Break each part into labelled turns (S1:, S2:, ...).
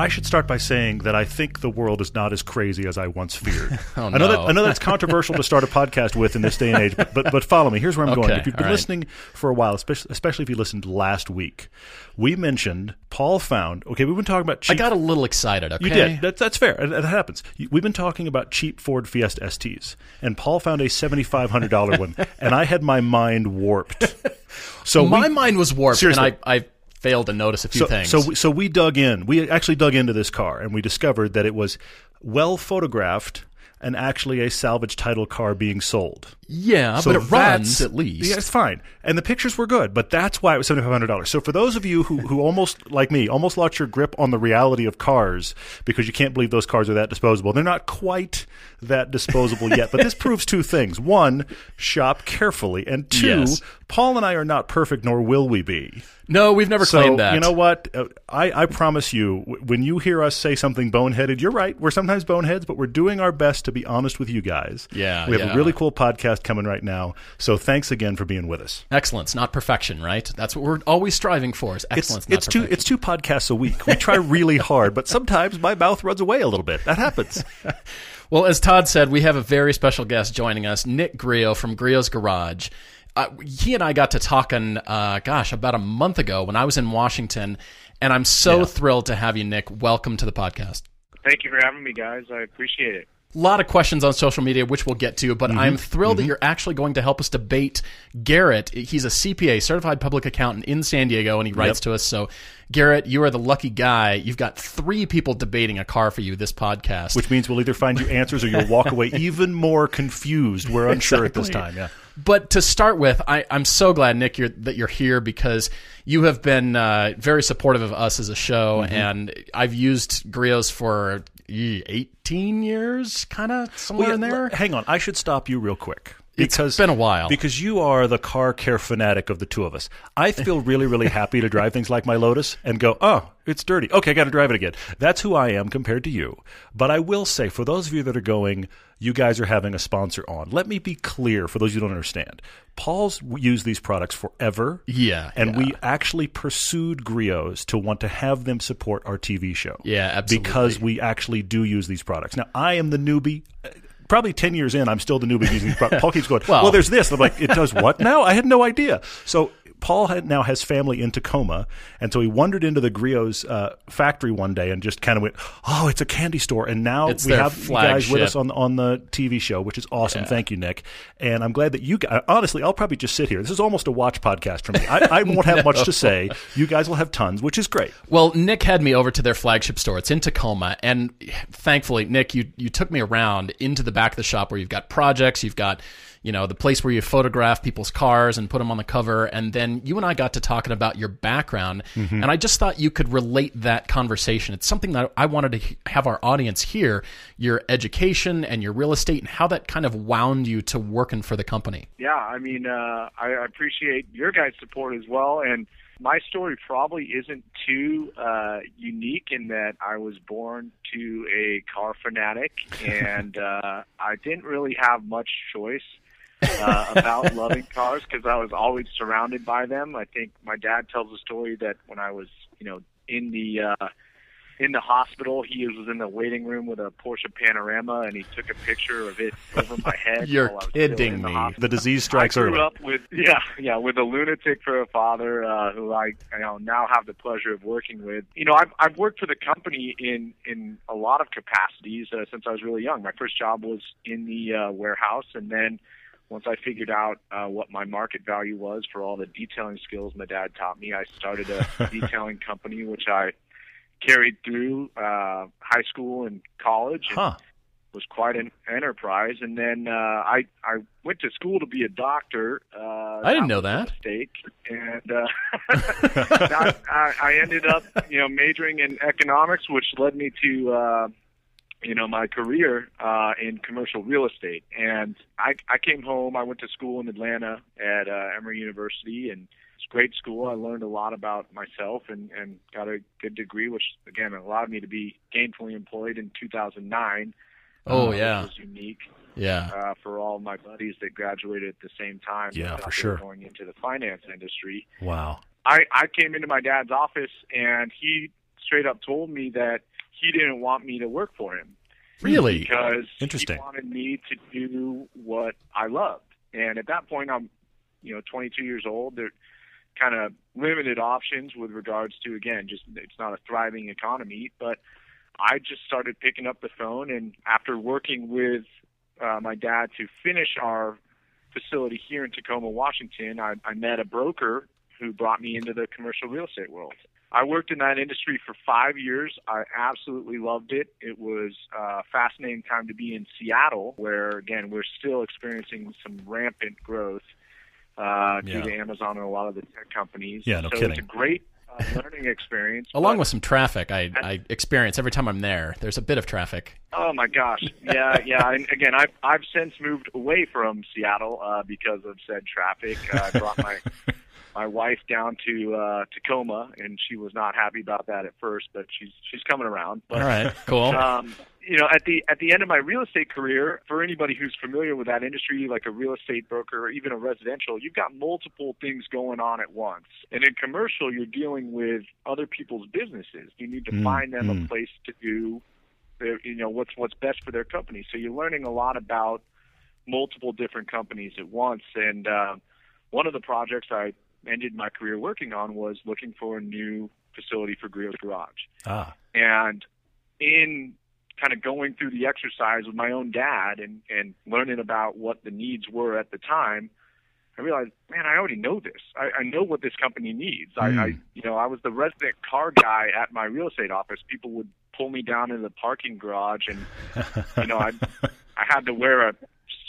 S1: I should start by saying that I think the world is not as crazy as I once feared.
S2: Oh,
S1: I know that I know that's controversial to start a podcast with in this day and age, but but, but follow me. Here's where I'm going. If you've been
S2: right.
S1: listening for a while, especially, especially if you listened last week, we mentioned Paul found. Okay, we've been talking about cheap
S2: I got a little excited, okay?
S1: You did. That, that's fair. That, happens. We've been talking about cheap Ford Fiesta STs, and Paul found a seventy-five hundred dollar one, and I had my mind warped. So
S2: My
S1: we,
S2: mind was warped,
S1: Seriously.
S2: and I, I failed to notice a few
S1: so,
S2: things.
S1: so we, so we dug in. We actually dug into this car, and we discovered that it was well photographed and actually a salvage title car being sold.
S2: yeah,
S1: So
S2: but it runs at least.
S1: Yeah, it's fine. And the pictures were good, but that's why it was seventy five hundred dollars. So for those of you who, who almost like me, almost lost your grip on the reality of cars because you can't believe those cars are that disposable. They're not quite that disposable yet. But this proves two things. One, shop carefully. And two,
S2: Yes.
S1: Paul and I are not perfect, nor will we be.
S2: No, we've never
S1: So
S2: claimed that.
S1: you know what? Uh, I, I promise you, when you hear us say something boneheaded, you're right. We're sometimes boneheads, but we're doing our best to be honest with you guys.
S2: Yeah,
S1: we have
S2: yeah.
S1: a really cool podcast coming right now. So thanks again for being with us.
S2: Excellence, not perfection, right? That's what we're always striving for is
S1: It's,
S2: excellence, not
S1: it's two it's two podcasts a week. We try really hard, but sometimes my mouth runs away a little bit. That happens.
S2: Well, as Todd said, we have a very special guest joining us, Nick Griot from Griot's Garage. Uh, he and I got to talking, uh, gosh, about a month ago when I was in Washington, and I'm so thrilled to have you, Nick. Welcome to the podcast.
S3: Thank you for having me, guys. I appreciate it.
S2: A lot of questions on social media, which we'll get to,
S1: Mm-hmm.
S2: but I'm thrilled that you're actually going to help us debate Garrett. He's a CPA, certified public accountant in San Diego, and he writes to us. So, Garrett, you are the lucky guy. You've got three people debating a car for you this podcast.
S1: Which means we'll either find you answers or you'll walk away even more confused. We're unsure at this time. Yeah.
S2: But to start with, I, I'm so glad, Nick, you're, that you're here because you have been uh, very supportive of us as a show,
S1: Mm-hmm.
S2: and I've used Griot's for 18 years, kind of somewhere
S1: Well,
S2: in there.
S1: Hang on, I should stop you real quick.
S2: It's been a while.
S1: Because you are the car care fanatic of the two of us. I feel really, really happy to drive things like my Lotus and go, oh, it's dirty. Okay, I got to drive it again. That's who I am compared to you. But I will say, for those of you that are going, you guys are having a sponsor on. Let me be clear for those who don't understand. Paul's used these products forever.
S2: Yeah,
S1: And
S2: yeah.
S1: we actually pursued Griot's to want to have them support our TV show.
S2: Yeah, absolutely.
S1: Because we actually do use these products. Now, I am the newbie. Probably 10 years in, I'm still the newbie using these products. Paul keeps going, well,
S2: Well-
S1: there's this. And I'm like, it does what now? I had no idea. So Paul had, now has family in Tacoma. And so he wandered into the Griot's uh, factory one day and just kind of went, oh, it's a candy store. And now
S2: It's
S1: we have you guys with us on, on the TV show, which is awesome. Thank you, Nick. And I'm glad that you guys, honestly, I'll probably just sit here. This is almost a watch podcast for me. I, I won't have much to say. You guys will have tons, which is great.
S2: Well, Nick had me over to their flagship store. It's in Tacoma, and thankfully, Nick, you you took me around into the back of the shop where you've got projects, you've got you know the place where you photograph people's cars and put them on the cover, and then you and I got to talking about your background, and I just thought you could relate that conversation. It's something that I wanted to have our audience hear: your education and your real estate, and how that kind of wound you to working for the company.
S3: Yeah, I mean, uh, I I appreciate your guys' support as well. And my story probably isn't too uh, unique in that I was born to a car fanatic, and uh, I didn't really have much choice uh, about loving cars because I was always surrounded by them. I think my dad tells a story that when I was, you know, in the uh, in the hospital, he was in the waiting room with a Porsche Panorama, and he took a picture of it over my head.
S2: You're
S3: while I was
S2: kidding
S3: the
S2: me.
S3: hospital.
S1: The disease strikes
S3: I grew
S1: early.
S3: up with yeah, yeah, with a lunatic for a father uh, who I you know now have the pleasure of working with. You know, I've I've worked for the company in in a lot of capacities uh, since I was really young. My first job was in the uh, warehouse, and then once I figured out uh, what my market value was for all the detailing skills my dad taught me, I started a detailing company, which I carried through uh, high school and college. And,
S1: Huh.
S3: was quite an enterprise. And then uh, I I went to school to be a doctor. Uh,
S2: I didn't know that.
S3: Mistake. And uh, I, I I ended up you know majoring in economics, which led me to uh, you know my career uh, in commercial real estate. And I I came home. I went to school in Atlanta at uh, Emory University, and it's a great school. I learned a lot about myself and and got a good degree, which again allowed me to be gainfully employed in 2009.
S2: Oh
S3: uh,
S2: yeah,
S3: which was unique
S2: yeah.
S3: uh, for all my buddies that graduated at the same time.
S1: Yeah, for sure.
S3: Going into the finance industry.
S1: Wow.
S3: I, I came into my dad's office and he straight up told me that he didn't want me to work for him
S2: Really?
S3: because
S1: Interesting.
S3: he wanted me to do what I loved. And at that point, I'm, you know, 22 years old. There kind of limited options with regards to again, just it's not a thriving economy. But I just started picking up the phone, and after working with uh, my dad to finish our facility here in Tacoma, Washington, I, I met a broker who brought me into the commercial real estate world. I worked in that industry for five years. I absolutely loved it. It was a fascinating time to be in Seattle, where again we're still experiencing some rampant growth uh, due to Amazon and a lot of the tech companies.
S1: Yeah, no
S3: so
S1: kidding.
S3: It's a great uh, learning experience.
S2: Along with some traffic, I, I experience every time I'm there. There's a bit of traffic.
S3: Oh my gosh, yeah, yeah. And again, I've I've since moved away from Seattle uh, because of said traffic. Uh, I brought my my wife down to uh, Tacoma, and she was not happy about that at first, but she's she's coming around. But
S2: All right, cool.
S3: um, you know, at the at the end of my real estate career, for anybody who's familiar with that industry, like a real estate broker or even a residential, you've got multiple things going on at once. And in commercial, you're dealing with other people's businesses. You need to
S1: Mm,
S3: find them
S1: mm.
S3: a place to do, their, you know, what's what's best for their company. So you're learning a lot about multiple different companies at once. And uh, one of the projects I ended my career working on was looking for a new facility for Griot's Garage.
S1: Ah.
S3: And in kind of going through the exercise with my own dad and, and learning about what the needs were at the time, I realized, man, I already know this. I, I know what this company needs. I, I, you know, I was the resident car guy at my real estate office. People would pull me down in the parking garage, and you know, I, I had to wear a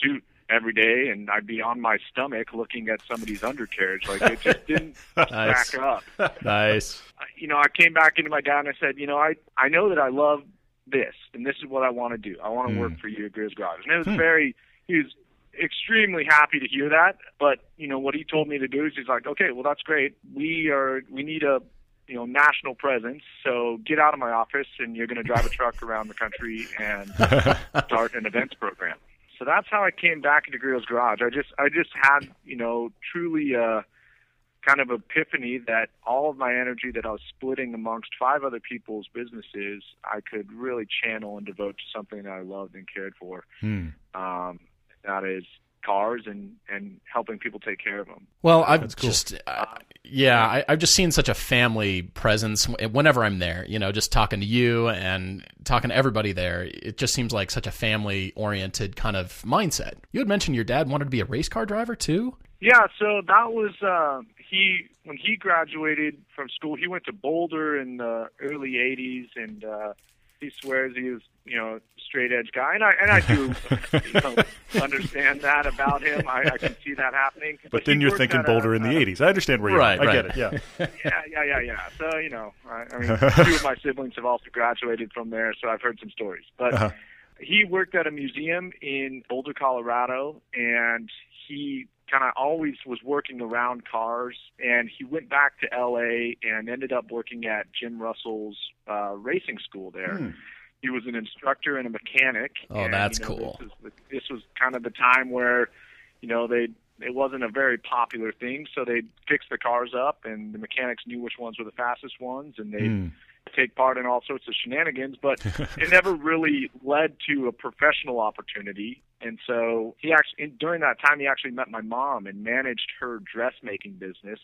S3: suit every day, and I'd be on my stomach looking at somebody's undercarriage. Like it just didn't
S2: Nice.
S3: stack up
S2: Nice.
S3: you know, I came back into my dad and I said, you know, I I know that I love this, and this is what I want to do. I want to hmm. work for you at Griot's Garage. And it was hmm. very, he was extremely happy to hear that. But you know, what he told me to do is he's like, okay, well that's great. We are we need a you know national presence. So get out of my office, and you're going to drive a truck around the country and start an events program. So that's how I came back into Griot's Garage. I just I just had you know truly. uh kind of epiphany that all of my energy that I was splitting amongst five other people's businesses, I could really channel and devote to something that I loved and cared for.
S1: Hmm.
S3: Um, that is cars and and helping people take care of them.
S2: Well, I've
S1: cool.
S2: just, uh, yeah, I, I've just seen such a family presence whenever I'm there. You know, just talking to you and talking to everybody there. It just seems like such a family-oriented kind of mindset. You had mentioned your dad wanted to be a race car driver too.
S3: Yeah, so that was uh, he when he graduated from school. He went to Boulder in the early '80s, and uh, he swears he's you know straight edge guy, and I and I do you know, understand that about him. I, I can see that happening.
S1: But then you're thinking Boulder
S3: a-
S1: in the
S3: a-
S1: 80s. I understand where you're
S2: Right,
S1: at. I
S2: right.
S1: get it. Yeah.
S3: yeah, yeah, yeah, yeah. So you know, I, I mean, two of my siblings have also graduated from there, so I've heard some stories. But
S1: Uh-huh.
S3: he worked at a museum in Boulder, Colorado, and he kind of always was working around cars. And he went back to L.A. and ended up working at Jim Russell's uh, racing school there.
S1: Hmm.
S3: He was an instructor and a mechanic.
S2: Oh,
S3: and,
S2: that's
S3: you know,
S2: cool.
S3: This was, this was kind of the time where, you know, they it wasn't a very popular thing, so they'd fix the cars up, and the mechanics knew which ones were the fastest ones, and they'd
S1: Hmm.
S3: Take part in all sorts of shenanigans. But it never really led to a professional opportunity. And so he actually, in, during that time, he actually met my mom and managed her dressmaking business.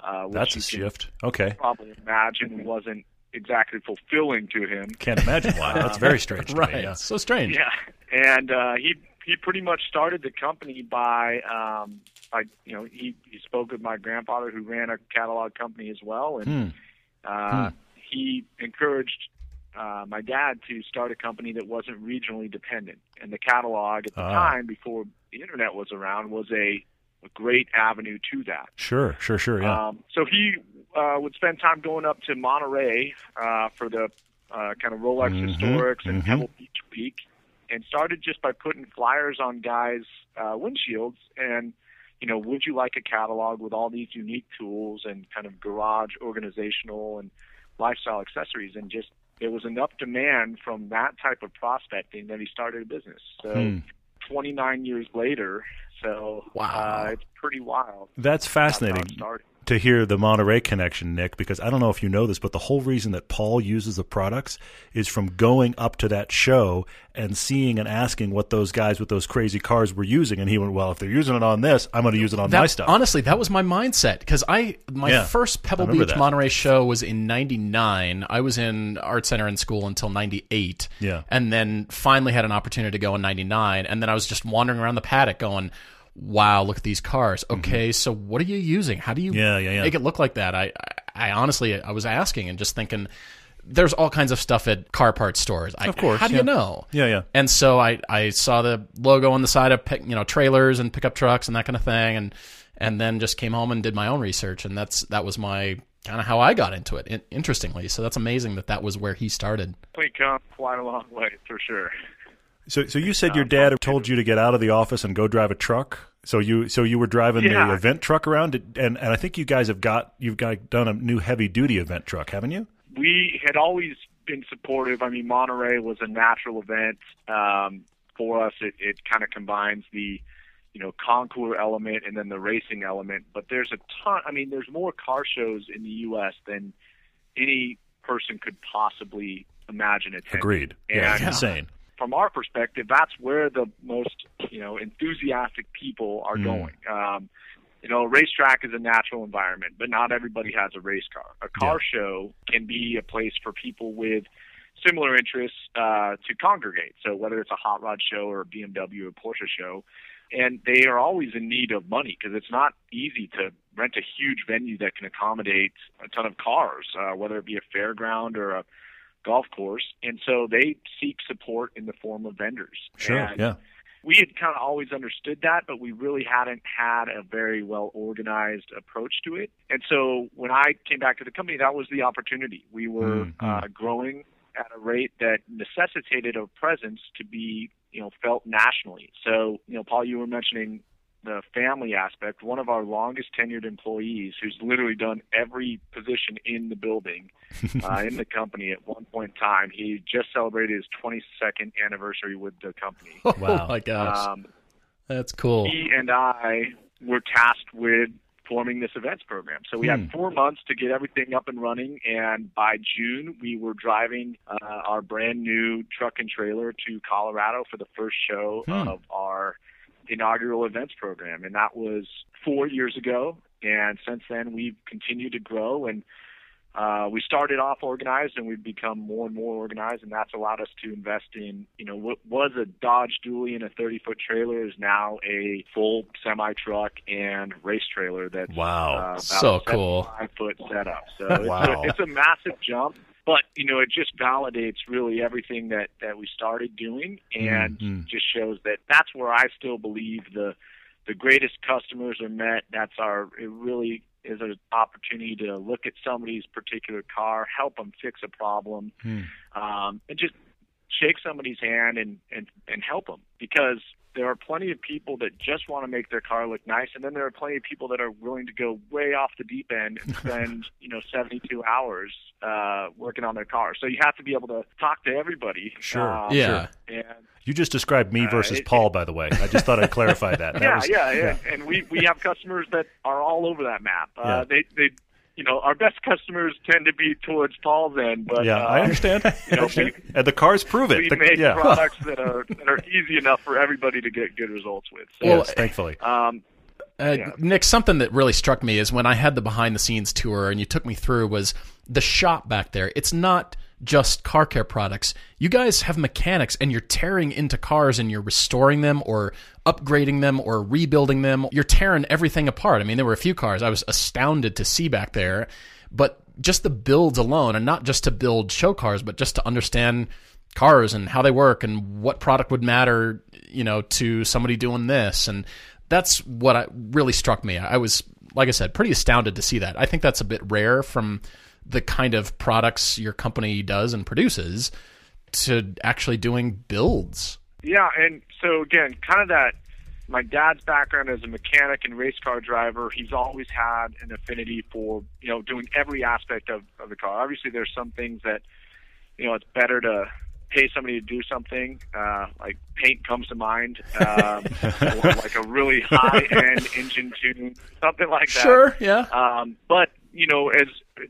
S3: Uh,
S1: That's a shift. Okay.
S3: Probably imagine wasn't exactly fulfilling to him.
S1: Can't imagine why. That's very strange.
S2: Right.
S1: Me, yeah.
S2: So strange.
S3: Yeah, and uh, he he pretty much started the company by um, by you know he he spoke with my grandfather who ran a catalog company as well, and
S1: Hmm.
S3: uh, he encouraged uh, my dad to start a company that wasn't regionally dependent. And the catalog at the
S1: Ah.
S3: time, before the internet was around, was a, a great avenue to that.
S1: Sure, sure, sure. Yeah.
S3: Um, so he uh, would spend time going up to Monterey uh, for the uh, kind of Rolex
S1: Mhm,
S3: Historics and
S1: mhm.
S3: Pebble Beach Week, and started just by putting flyers on guys' uh, windshields and you know, would you like a catalog with all these unique tools and kind of garage organizational and lifestyle accessories? And just there was enough demand from that type of prospecting that he started a business. So
S1: Hmm.
S3: 29 years later, so
S2: Wow.
S3: uh, it's pretty wild.
S1: That's
S3: That's how it
S1: fascinating. To hear the Monterey connection, Nick, because I don't know if you know this, but the whole reason that Paul uses the products is from going up to that show and seeing and asking what those guys with those crazy cars were using. And he went, Well, if they're using it on this, I'm going to use it on
S2: That-
S1: my stuff.
S2: Honestly, that was my mindset because I my
S1: Yeah,
S2: first Pebble Beach
S1: that.
S2: Monterey show was in '99. I was in art center in school until '98.
S1: Yeah.
S2: and then finally had an opportunity to go in '99, and then I was just wandering around the paddock going. Wow, look at these cars. Okay, so what are you using? How do you
S1: Mm-hmm. Yeah, yeah, yeah.
S2: make it look like that? I, I, I honestly, I was asking and just thinking, there's all kinds of stuff at car parts stores. I,
S1: Of course,
S2: how do
S1: yeah.
S2: you know?
S1: Yeah, yeah.
S2: And so I, I saw the logo on the side of pick, you know trailers and pickup trucks and that kind of thing, and and then just came home and did my own research, and that's that was my kind of how I got into it. in- interestingly, so that's amazing that that was where he started.
S3: We come quite a long way for sure.
S1: So, so you said your dad told you to get out of the office and go drive a truck. So you, so you were driving
S3: Yeah.
S1: the event truck around, and and I think you guys have got you've got done a new heavy duty event truck, haven't you?
S3: we had always been supportive. I mean, Monterey was a natural event um, for us. It, it kind of combines the, you know, concours element and then the racing element. But there's a ton. I mean, there's more car shows in the U.S. than any person could possibly imagine attending.
S1: Agreed. Yeah, it's insane.
S3: From our perspective, that's where the most, you know, enthusiastic people are
S1: Mm.
S3: going. Um, you know, a racetrack is a natural environment, but not everybody has a race car. A car show can be a place for people with similar interests uh, to congregate. So whether it's a hot rod show or a BMW or Porsche show, and they are always in need of money because it's not easy to rent a huge venue that can accommodate a ton of cars, uh, whether it be a fairground or a golf course. And so they seek support in the form of vendors.
S1: Sure.
S3: And
S1: yeah.
S3: we had kind of always understood that, but we really hadn't had a very well organized approach to it. And so when I came back to the company, that was the opportunity. We were
S1: Mhm.
S3: uh, growing at a rate that necessitated a presence to be, you know, felt nationally. So, you know, Paul, you were mentioning the family aspect. One of our longest tenured employees, who's literally done every position in the building, uh, in the company at one point in time, he just celebrated his 22nd anniversary with the company.
S1: Wow.
S2: Oh my gosh,
S3: Um,
S2: that's cool.
S3: he and I were tasked with forming this events program. So we
S1: Hmm.
S3: had four months to get everything up and running, and by June we were driving uh, our brand new truck and trailer to Colorado for the first show
S1: Hmm.
S3: of our inaugural events program, and that was four years ago. And since then, we've continued to grow and uh, we started off organized and we've become more and more organized and that's allowed us to invest in you know what was a dodge dually and a 30 foot trailer is now a full semi truck and race trailer that's
S1: Wow.
S3: uh, about
S2: So cool.
S3: 75 foot setup so it's,
S1: Wow.
S3: a, it's a massive jump but you know it just validates really everything that that we started doing and
S1: Mhm.
S3: just shows that that's where i still believe the the greatest customers are met that's our it really is an opportunity to look at somebody's particular car, help them fix a problem,
S1: Hmm.
S3: um, and just shake somebody's hand and, and, and help them. Because there are plenty of people that just want to make their car look nice, and then there are plenty of people that are willing to go way off the deep end and spend, you know, 72 hours uh, working on their car. So you have to be able to talk to everybody.
S1: Sure.
S3: Um,
S2: Yeah.
S3: And
S1: You just described me
S3: Uh,
S1: versus
S3: it-
S1: Paul, by the way. I just thought I'd clarify that. that
S3: yeah,
S1: was,
S3: yeah, yeah, And we we have customers that are all over that map. Uh,
S1: Yeah.
S3: They they you know our best customers tend to be towards Paul's end, but
S1: Yeah,
S3: uh,
S1: I understand.
S3: you know, we-
S1: and the cars prove it.
S3: we
S1: The-
S3: make
S1: yeah.
S3: products that are that are easy enough for everybody to get good results with. So,
S2: Well,
S1: yes, thankfully.
S3: um,
S2: Uh,
S3: Yeah.
S2: Nick, something that really struck me is when I had the behind the scenes tour and you took me through was the shop back there. It's not just car care products. You guys have mechanics and you're tearing into cars and you're restoring them or upgrading them or rebuilding them. You're tearing everything apart. I mean, there were a few cars I was astounded to see back there, but just the builds alone and not just to build show cars, but just to understand cars and how they work and what product would matter, you know, to somebody doing this and That's what I, really struck me. I was, like I said, pretty astounded to see that. I think that's a bit rare from the kind of products your company does and produces to actually doing builds.
S3: Yeah, and so again, kind of that my dad's background as a mechanic and race car driver, he's always had an affinity for, you know, doing every aspect of, of the car. Obviously there's some things that, you know, it's better to pay somebody to do something, uh, like paint comes to mind, um, like a really high end engine tune, something like that.
S2: Sure, yeah.
S3: Um, but you know, as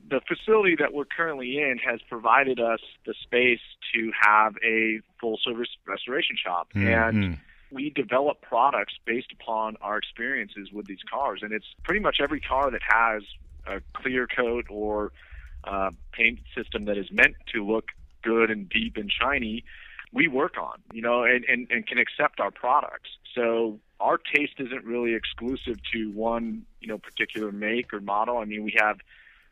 S3: the facility that we're currently in has provided us the space to have a full service restoration shop, and we develop products based upon our experiences with these cars. And it's pretty much every car that has a clear coat or uh, paint system that is meant to look good and deep and shiny, we work on, you know, and, and, and can accept our products. So our taste isn't really exclusive to one, you know, particular make or model. I mean, we have,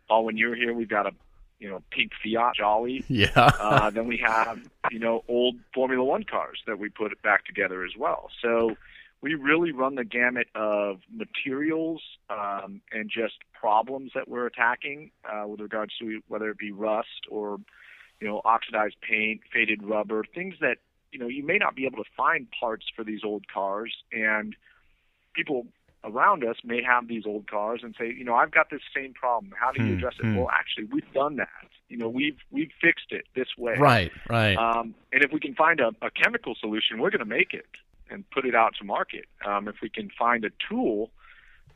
S3: Paul, when you're here, we've got a, you know, pink Fiat Jolly.
S2: Yeah.
S3: uh, then we have, you know, old Formula One cars that we put back together as well. So we really run the gamut of materials um, and just problems that we're attacking uh, with regards to whether it be rust or you know, oxidized paint, faded rubber, things that, you know, you may not be able to find parts for these old cars and people around us may have these old cars and say, you know, I've got this same problem. How do you address it? Well, actually, we've done that. You know, we've we've fixed it this way.
S2: Right, right.
S3: Um, and if we can find a, a chemical solution, we're going to make it and put it out to market. Um, if we can find a tool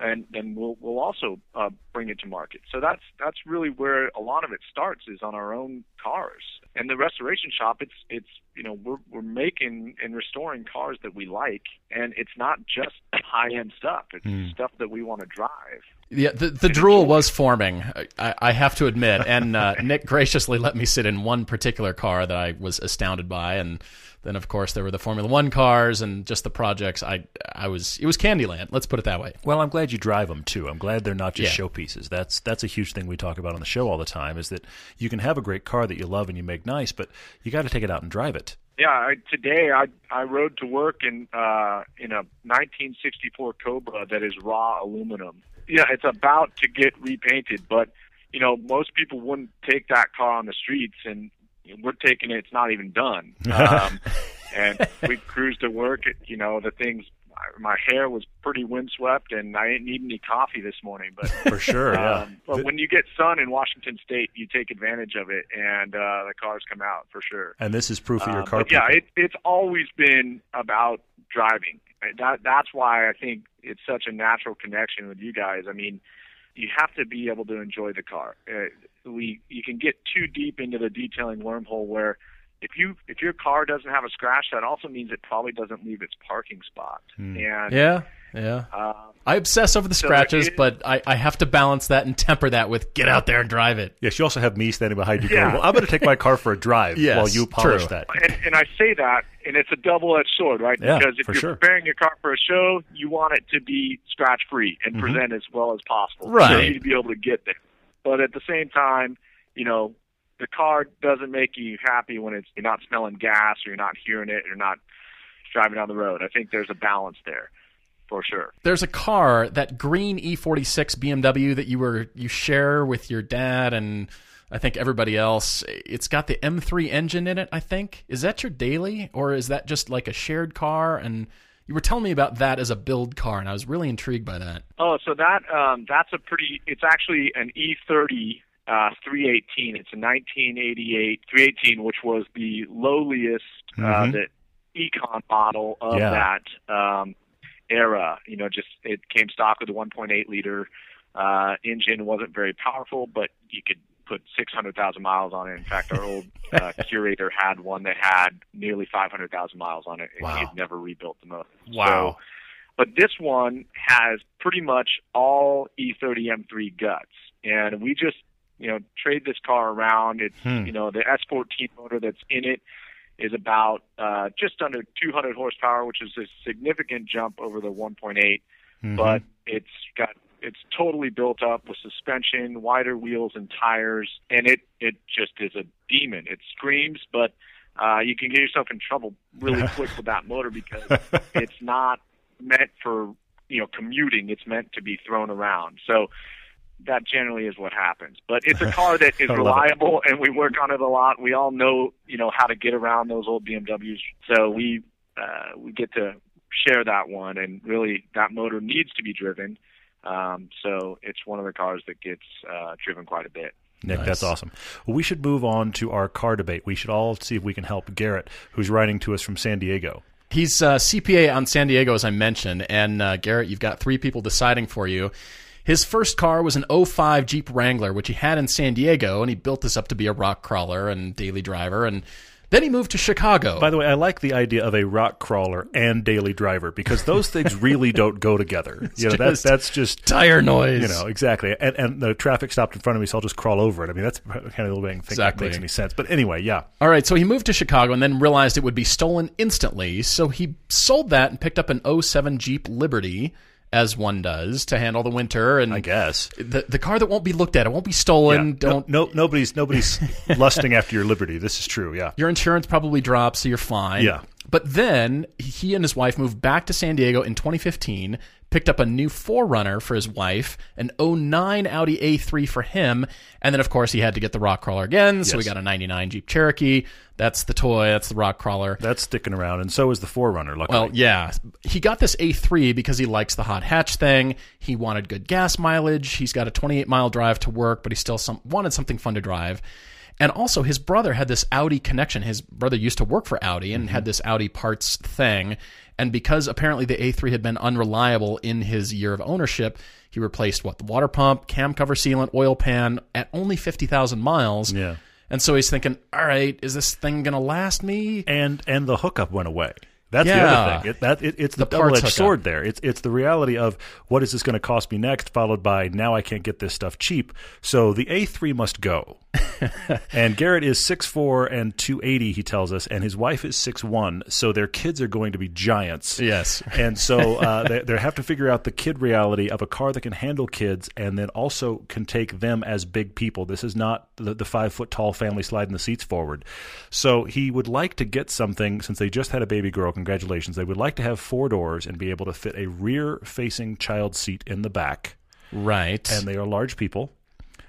S3: and then we'll we'll also uh, bring it to market. So that's that's really where a lot of it starts is on our own cars. And the restoration shop, it's it's you know we're we're making and restoring cars that we like, and it's not just high end stuff. It's stuff that we want to drive.
S2: Yeah, the, the drool was forming, I, I have to admit. And uh, Nick graciously let me sit in one particular car that I was astounded by. And then, of course, there were the Formula One cars and just the projects. I, I was, it was Candyland. Let's put it that way.
S1: Well, I'm glad you drive them too. I'm glad they're not just
S2: Yeah.
S1: showpieces. That's that's a huge thing we talk about on the show all the time. Is that you can have a great car that you love and you make nice, but you got to take it out and drive it.
S3: Yeah, I, today I I rode to work in uh, in a 1964 Cobra that is raw aluminum. Yeah, it's about to get repainted, but you know most people wouldn't take that car on the streets, and we're taking it. It's not even done, um, and we cruised to work. It, you know the things. My hair was pretty windswept, and I didn't need any coffee this morning. But
S1: For sure, yeah.
S3: um, but when you get sun in Washington State, you take advantage of it, and uh, the cars come out for sure.
S1: And this is proof of your
S3: Um,
S1: car.
S3: yeah, it, it's always been about driving. That that's why I think it's such a natural connection with you guys. I mean, you have to be able to enjoy the car. Uh, we you can get too deep into the detailing wormhole where if you if your car doesn't have a scratch, that also means it probably doesn't leave its parking spot. And
S2: Yeah, yeah.
S3: uh,
S2: I obsess over the
S3: So
S2: scratches,
S3: it-
S2: but I, I have to balance that and temper that with get out there and drive it.
S1: yes, you also have me standing behind you
S3: Yeah.
S1: going, "Well, I'm going to take my car for a drive
S2: Yes,
S1: while you polish
S2: true.
S1: that."
S3: and, and I say that, and it's a double-edged sword, right?
S1: Yeah,
S3: because if
S1: for
S3: you're
S1: sure.
S3: preparing your car for a show, you want it to be scratch-free and present as well as possible.
S2: Right.
S3: So you need to be able to get there. But at the same time, you know, the car doesn't make you happy when it's you're not smelling gas or you're not hearing it or you're not driving down the road. I think there's a balance there, for sure.
S2: There's a car, that green E46 BMW that you were you share with your dad and I think everybody else. It's got the M3 engine in it. I think is that your daily or is that just like a shared car? And you were telling me about that as a build car, and I was really intrigued by that.
S3: Oh, so that um, that's a pretty. It's actually an E30 uh, 318. It's a 1988 318, which was the lowliest, uh,
S1: Mhm.
S3: the econ model of
S1: Yeah.
S3: that um, era. You know, just it came stock with a 1.8 liter uh, engine. wasn't very powerful, but you could put 600,000 miles on it. In fact, our old uh, curator had one that had nearly 500,000 miles on it, and
S1: Wow.
S3: he had never rebuilt the motor.
S1: Wow.
S3: So, but this one has pretty much all E E30 M3 guts, and we just you know trade this car around. It's
S1: Hmm.
S3: you know the S14 motor that's in it is about uh, just under 200 horsepower, which is a significant jump over the 1.8.
S1: Mhm.
S3: But it's got it's totally built up with suspension, wider wheels and tires, and it it just is a demon. It screams, but uh, you can get yourself in trouble really quick with that motor because it's not meant for you know commuting. It's meant to be thrown around. So that generally is what happens. But it's a car that is
S1: I it.
S3: reliable, and we work on it a lot. We all know, you know, how to get around those old BMWs. So we uh, we get to share that one, and really that motor needs to be driven. Um, so it's one of the cars that gets uh, driven quite a bit.
S1: Nick,
S2: Nice.
S1: that's awesome. Well, we should move on to our car debate. We should all see if we can help Garrett, who's writing to us from San Diego.
S2: He's uh, CPA on San Diego, as I mentioned. And uh, Garrett, you've got three people deciding for you. His first car was an 05 Jeep Wrangler, which he had in San Diego, and he built this up to be a rock crawler and daily driver. And then he moved to Chicago.
S1: By the way, I like the idea of a rock crawler and daily driver because those things really don't go together. You know, that's
S2: just-
S1: that's just
S2: Tire noise.
S1: you know exactly. And, and the traffic stopped in front of me, so I'll just crawl over it. I mean, that's kind of the way I think
S2: Exactly.
S1: that makes any sense. But anyway, yeah.
S2: All right, so he moved to Chicago and then realized it would be stolen instantly. So he sold that and picked up an 07 Jeep Liberty, as one does, to handle the winter. And
S1: I guess.
S2: the the car that won't be looked at, it won't be stolen.
S1: Yeah.
S2: Don't
S1: no, no, nobody's nobody's lusting after your liberty. This is true. Yeah.
S2: your insurance probably drops, so you're fine.
S1: Yeah.
S2: But then he and his wife moved back to San Diego in 2015, picked up a new 4Runner for his wife, an 09 Audi A3 for him, and then of course he had to get the rock crawler again, so we got a 99 Jeep Cherokee. That's the toy, that's the rock crawler.
S1: That's sticking around, and so is the 4Runner. Luckily,
S2: Well, yeah. He got this A3 because he likes the hot hatch thing. He wanted good gas mileage. He's got a 28 mile drive to work, but he still some, wanted something fun to drive. And also, his brother had this Audi connection. His brother used to work for Audi and had mm-hmm. this Audi parts thing. And because apparently the A3 had been unreliable in his year of ownership, he replaced what? The water pump, cam cover sealant, oil pan at only 50,000 miles.
S1: Yeah.
S2: And so he's thinking, all right, is this thing going to last me?
S1: and and the hookup went away. That's the other thing. It, that it, it's the,
S2: The
S1: double edged sword. There, it's it's the reality of what is this going to cost me next, followed by now I can't get this stuff cheap. So the A three must go. and Garrett is 6'4 and 280, he tells us, and his wife is 6'1, so their kids are going to be giants.
S2: Yes.
S1: And so uh, they, they have to figure out the kid reality of a car that can handle kids and then also can take them as big people. This is not the, the five foot tall family sliding the seats forward. So he would like to get something, since they just had a baby girl, congratulations, they would like to have four doors and be able to fit a rear facing child seat in the back
S2: Right.
S1: and they are large people.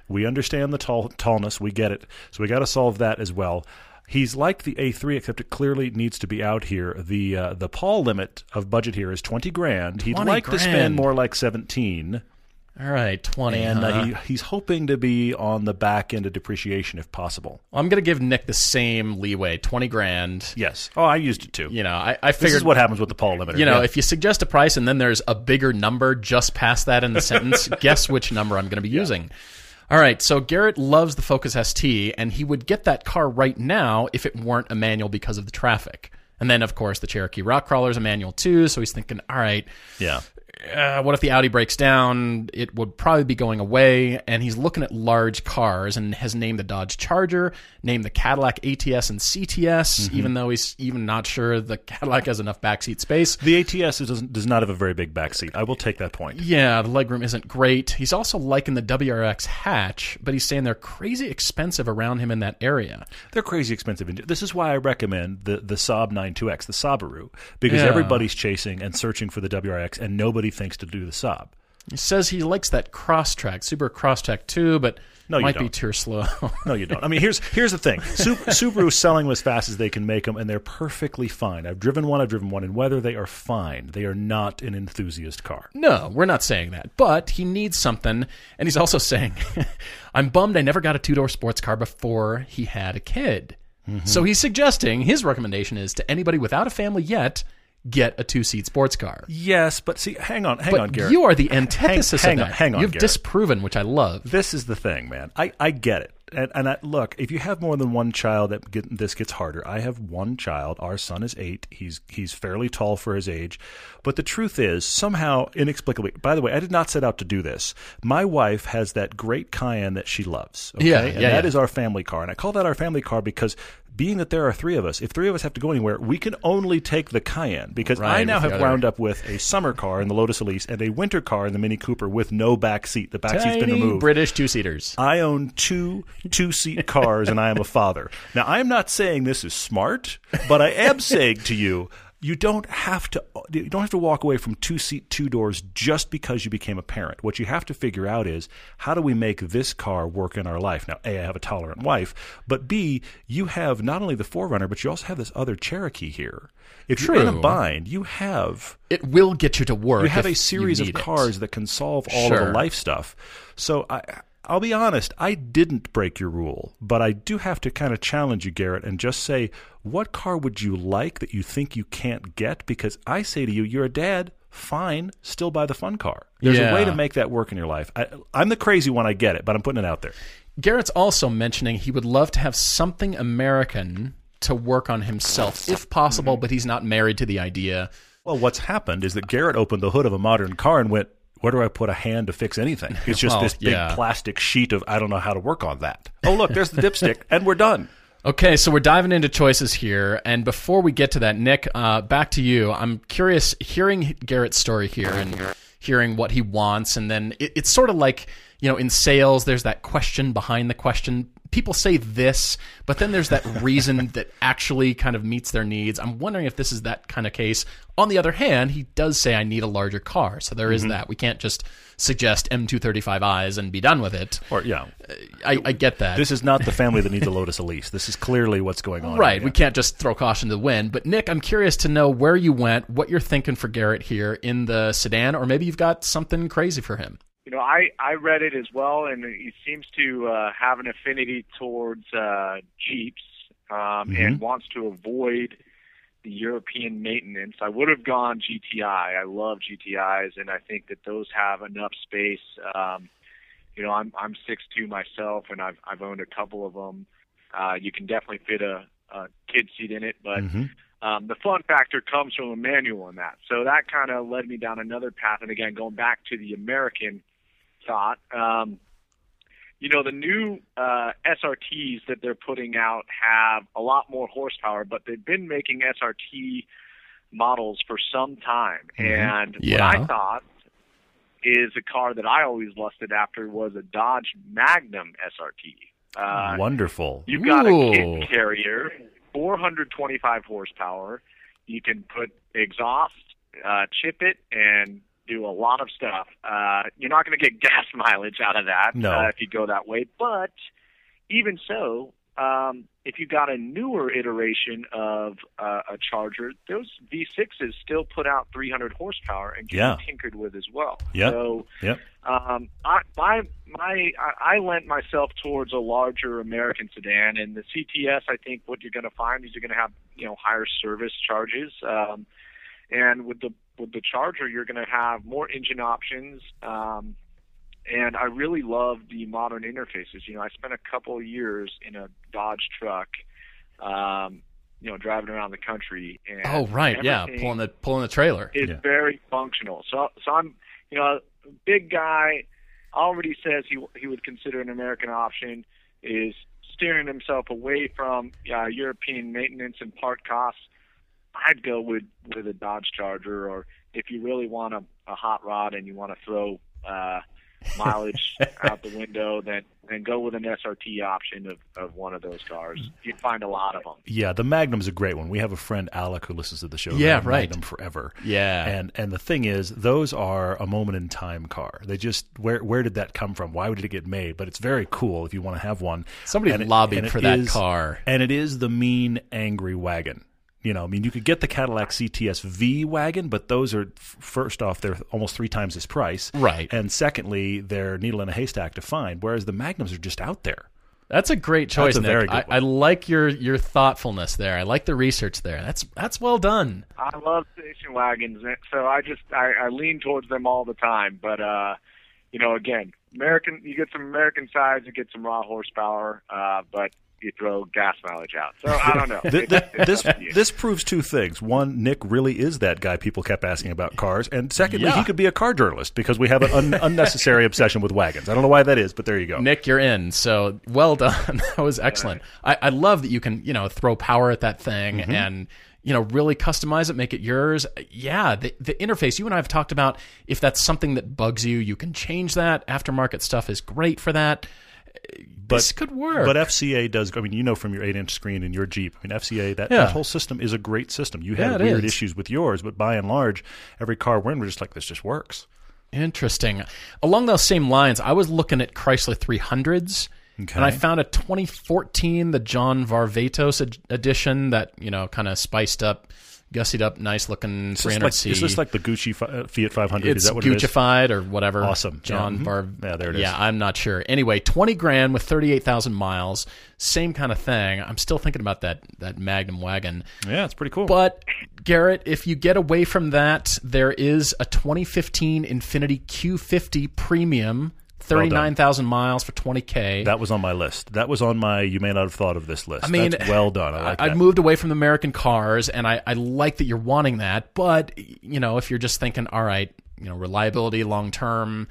S1: We understand the tall, tallness. We get it. So we got to solve that as well. He's like the A3, except it clearly needs to be out here. The uh, the Paul limit of budget here is twenty grand. He'd
S2: 20
S1: like to spend more like seventeen,
S2: All right, 20.
S1: and
S2: huh?
S1: uh, he, he's hoping to be on the back end of depreciation if possible.
S2: I'm going to give Nick the same leeway, 20 grand.
S1: Yes. Oh, I used it too.
S2: You know, I, I
S1: This
S2: figured
S1: is what happens with the Paul limiter.
S2: you know,
S1: Yeah.
S2: if you suggest a price and then there's a bigger number just past that in the sentence, guess which number I'm going to be using. All right, so Garrett loves the Focus ST, and he would get that car right now if it weren't a manual because of the traffic. And then, of course, the Cherokee Rock Crawler is a manual too, so he's thinking, all right,
S1: yeah.
S2: Uh, what if the Audi breaks down? It would probably be going away. And he's looking at large cars and has named the Dodge Charger, named the Cadillac ATS and CTS, even though he's even not sure the Cadillac has enough backseat space.
S1: The ATS is, doesn't, does not have a very big backseat. I will take that point.
S2: Yeah, the legroom isn't great. He's also liking the WRX hatch, but he's saying they're crazy expensive around him in that area.
S1: They're crazy expensive. This is why I recommend the the Saab 9-2X, the Subaru, because
S2: Yeah.
S1: everybody's chasing and searching for the WRX, and nobody thinks to do the Saab.
S2: He says he likes that Crosstrek, Subaru Crosstrek too, but
S1: No,
S2: might be
S1: don't.
S2: too slow.
S1: No, you don't. I mean, here's here's the thing: Su- Subaru's selling them as fast as they can make them, and they're perfectly fine. I've driven one. I've driven one in weather. They are fine. They are not an enthusiast car.
S2: No, we're not saying that. But he needs something. And he's also saying, I'm bummed I never got a two door sports car before he had a kid.
S1: Mm-hmm.
S2: So he's suggesting his recommendation is to anybody without a family yet, get a two seat sports car.
S1: Yes, but see, hang on, hang
S2: But
S1: on, Garrett.
S2: you are the antithesis
S1: hang
S2: of
S1: on,
S2: that.
S1: hang on,
S2: You've
S1: Garrett.
S2: disproven, which I love.
S1: This is the thing, man. I, I get it. And, and I, look, if you have more than one child, that get, this gets harder. I have one child. Our son is eight. He's he's fairly tall for his age, but the truth is, somehow inexplicably. By the way, I did not set out to do this. My wife has that great Cayenne that she loves. Okay?
S2: Yeah, yeah,
S1: that
S2: yeah.
S1: is our family car, and I call that our family car because. Being that there are three of us, if three of us have to go anywhere, we can only take the Cayenne because I now have wound up with a summer car in the Lotus Elise and a winter car in the Mini Cooper with no back seat. The back seat's been removed.
S2: British two seaters.
S1: I own two two seat cars and I am a father. Now, I am not saying this is smart, but I am saying to you, you don't have to you don't have to walk away from two seat two doors just because you became a parent what you have to figure out is how do we make this car work in our life now a i have a tolerant wife but b you have not only the 4Runner but you also have this other cherokee here if you're in a bind you have
S2: It will get you to work.
S1: you have a series of
S2: need it.
S1: cars that can solve all of the life stuff. So I, I'll be honest, I didn't break your rule, but I do have to kind of challenge you, Garrett, and just say, what car would you like that you think you can't get? Because I say to you, you're a dad. Fine, still buy the fun car. There's a way to make that work in your life. I, I'm the crazy one, I get it, but I'm putting it out there.
S2: Garrett's also mentioning he would love to have something American to work on himself, if possible,
S1: Mm-hmm.
S2: but he's not married to the idea.
S1: Well, what's happened is that Garrett opened the hood of a modern car and went, where do I put a hand to fix anything? It's just
S2: Well,
S1: this big
S2: yeah.
S1: plastic sheet of I don't know how to work on that. Oh, look, there's the dipstick, and we're done.
S2: Okay, so we're diving into choices here, and before we get to that, Nick, uh, back to you. I'm curious, hearing Garrett's story here and hearing what he wants, and then it, it's sort of like you know, in sales, there's that question behind the question. People say this, but then there's that reason that actually kind of meets their needs. I'm wondering if this is that kind of case. On the other hand, he does say I need a larger car, so there is mm-hmm. that. We can't just suggest M235i's and be done with it.
S1: Or yeah,
S2: I, I get that.
S1: this is not the family that needs a Lotus Elise. This is clearly what's going on.
S2: Right.
S1: here.
S2: We can't just throw caution to the wind. But Nick, I'm curious to know where you went, what you're thinking for Garrett here in the sedan, or maybe you've got something crazy for him.
S3: You know, I I read it as well, and he seems to uh, have an affinity towards uh, Jeeps um, and wants to avoid the European maintenance. I would have gone GTI. I love GTIs, and I think that those have enough space. Um, you know, I'm I'm six two myself, and I've I've owned a couple of them. Uh, you can definitely fit a, a kid seat in it, but
S1: Mhm.
S3: um, the fun factor comes from a manual in that. So that kind of led me down another path. And again, going back to the American thought, um, you know, the new uh, SRTs that they're putting out have a lot more horsepower, but they've been making SRT models for some time. And what I thought is a car that I always lusted after was a Dodge Magnum SRT. Uh,
S1: Wonderful.
S3: You've got a kit carrier, 425 horsepower. You can put exhaust, uh, chip it, and do a lot of stuff. Uh, you're not going to get gas mileage out of that
S1: No.
S3: uh, if you go that way. But even so, um, if you got a newer iteration of uh, a Charger, those V6s still put out 300 horsepower and can
S1: Yeah.
S3: be tinkered with as well.
S1: Yep.
S3: So
S1: Yep.
S3: um, I, my, my, I I lent myself towards a larger American sedan, and the CTS. I think what you're going to find is you're going to have you know higher service charges, um, and with the with the Charger, you're going to have more engine options. Um, and I really love the modern interfaces. You know, I spent a couple of years in a Dodge truck, um, you know, driving around the country. And
S2: Oh, right, yeah, pulling the pulling the trailer.
S3: is
S1: Yeah.
S3: very functional. So, so I'm, you know, a big guy already says he he would consider an American option is steering himself away from uh, European maintenance and part costs. I'd go with with a Dodge Charger, or if you really want a, a hot rod and you want to throw uh, mileage out the window, then then go with an SRT option of, of one of those cars. You'd find a lot of them.
S1: Yeah, the Magnum's a great one. We have a friend Alec who listens to the show.
S2: Yeah, right.
S1: Magnum forever.
S2: Yeah.
S1: and and the thing is, those are a moment in time car. They just where where did that come from? Why did it get made? But it's very cool if you want to have one.
S2: Somebody
S1: And
S2: lobbied
S1: it
S2: for that
S1: is-
S2: car.
S1: and it is the mean angry wagon. You know, I mean, you could get the Cadillac CTS V wagon, but those are first off, they're almost three times this price,
S2: Right.
S1: And secondly, they're needle in a haystack to find. Whereas the Magnums are just out there.
S2: That's a great choice,
S1: a
S2: Nick.
S1: very good
S2: I,
S1: one.
S2: I like your your thoughtfulness there. I like the research there. That's that's well done.
S3: I love station wagons, so I just I, I lean towards them all the time. But uh, you know, again, American, you get some American size, you get some raw horsepower, uh, but you throw gas mileage out. So I don't know.
S1: Th- th-
S3: It's-
S1: this
S3: it's up
S1: this proves two things. One, Nick really is that guy people kept asking about cars, and secondly,
S2: Yeah.
S1: he could be a car journalist because we have an un- unnecessary obsession with wagons. I don't know why that is, but there you go.
S2: Nick, you're in. So well done. that was excellent. I, I love that you can, you know, throw power at that thing
S1: Mm-hmm.
S2: and, you know, really customize it, make it yours. Yeah, the, the interface, you and I have talked about if that's something that bugs you, you can change that. Aftermarket stuff is great for that. This could work.
S1: But FCA does. I mean, you know from your eight-inch screen in your Jeep. I mean, FCA that,
S2: Yeah.
S1: that whole system is a great system. You
S2: Yeah,
S1: had
S2: it
S1: weird
S2: is.
S1: issues with yours, but by and large, every car we're in, we're just like this just works.
S2: Interesting. Along those same lines, I was looking at Chrysler 300s,
S1: Okay.
S2: and I found a 2014, the John Varvatos ed- edition that you know kind of spiced up, gussied up, nice looking
S1: Is this, like,
S2: 300C.
S1: is this like the Gucci fi- uh, Fiat 500?
S2: it's
S1: is that what it is?
S2: Guccified or whatever.
S1: Awesome.
S2: John
S1: Yeah. Mhm.
S2: Var.
S1: Yeah, there it is.
S2: Yeah, I'm not sure. Anyway, 20 grand with 38,000 miles, same kind of thing. I'm still thinking about that that Magnum wagon.
S1: Yeah, it's pretty cool.
S2: But Garrett, if you get away from that, there is a 2015 Infiniti Q50 Premium, 39,000 miles for 20k.
S1: that was on my list. That was on my. You may not have thought of this list.
S2: I mean,
S1: That's well done. I like
S2: I'd
S1: that.
S2: moved away from American cars, and I, I like that you're wanting that. But you know, if you're just thinking, all right, you know, reliability, long term,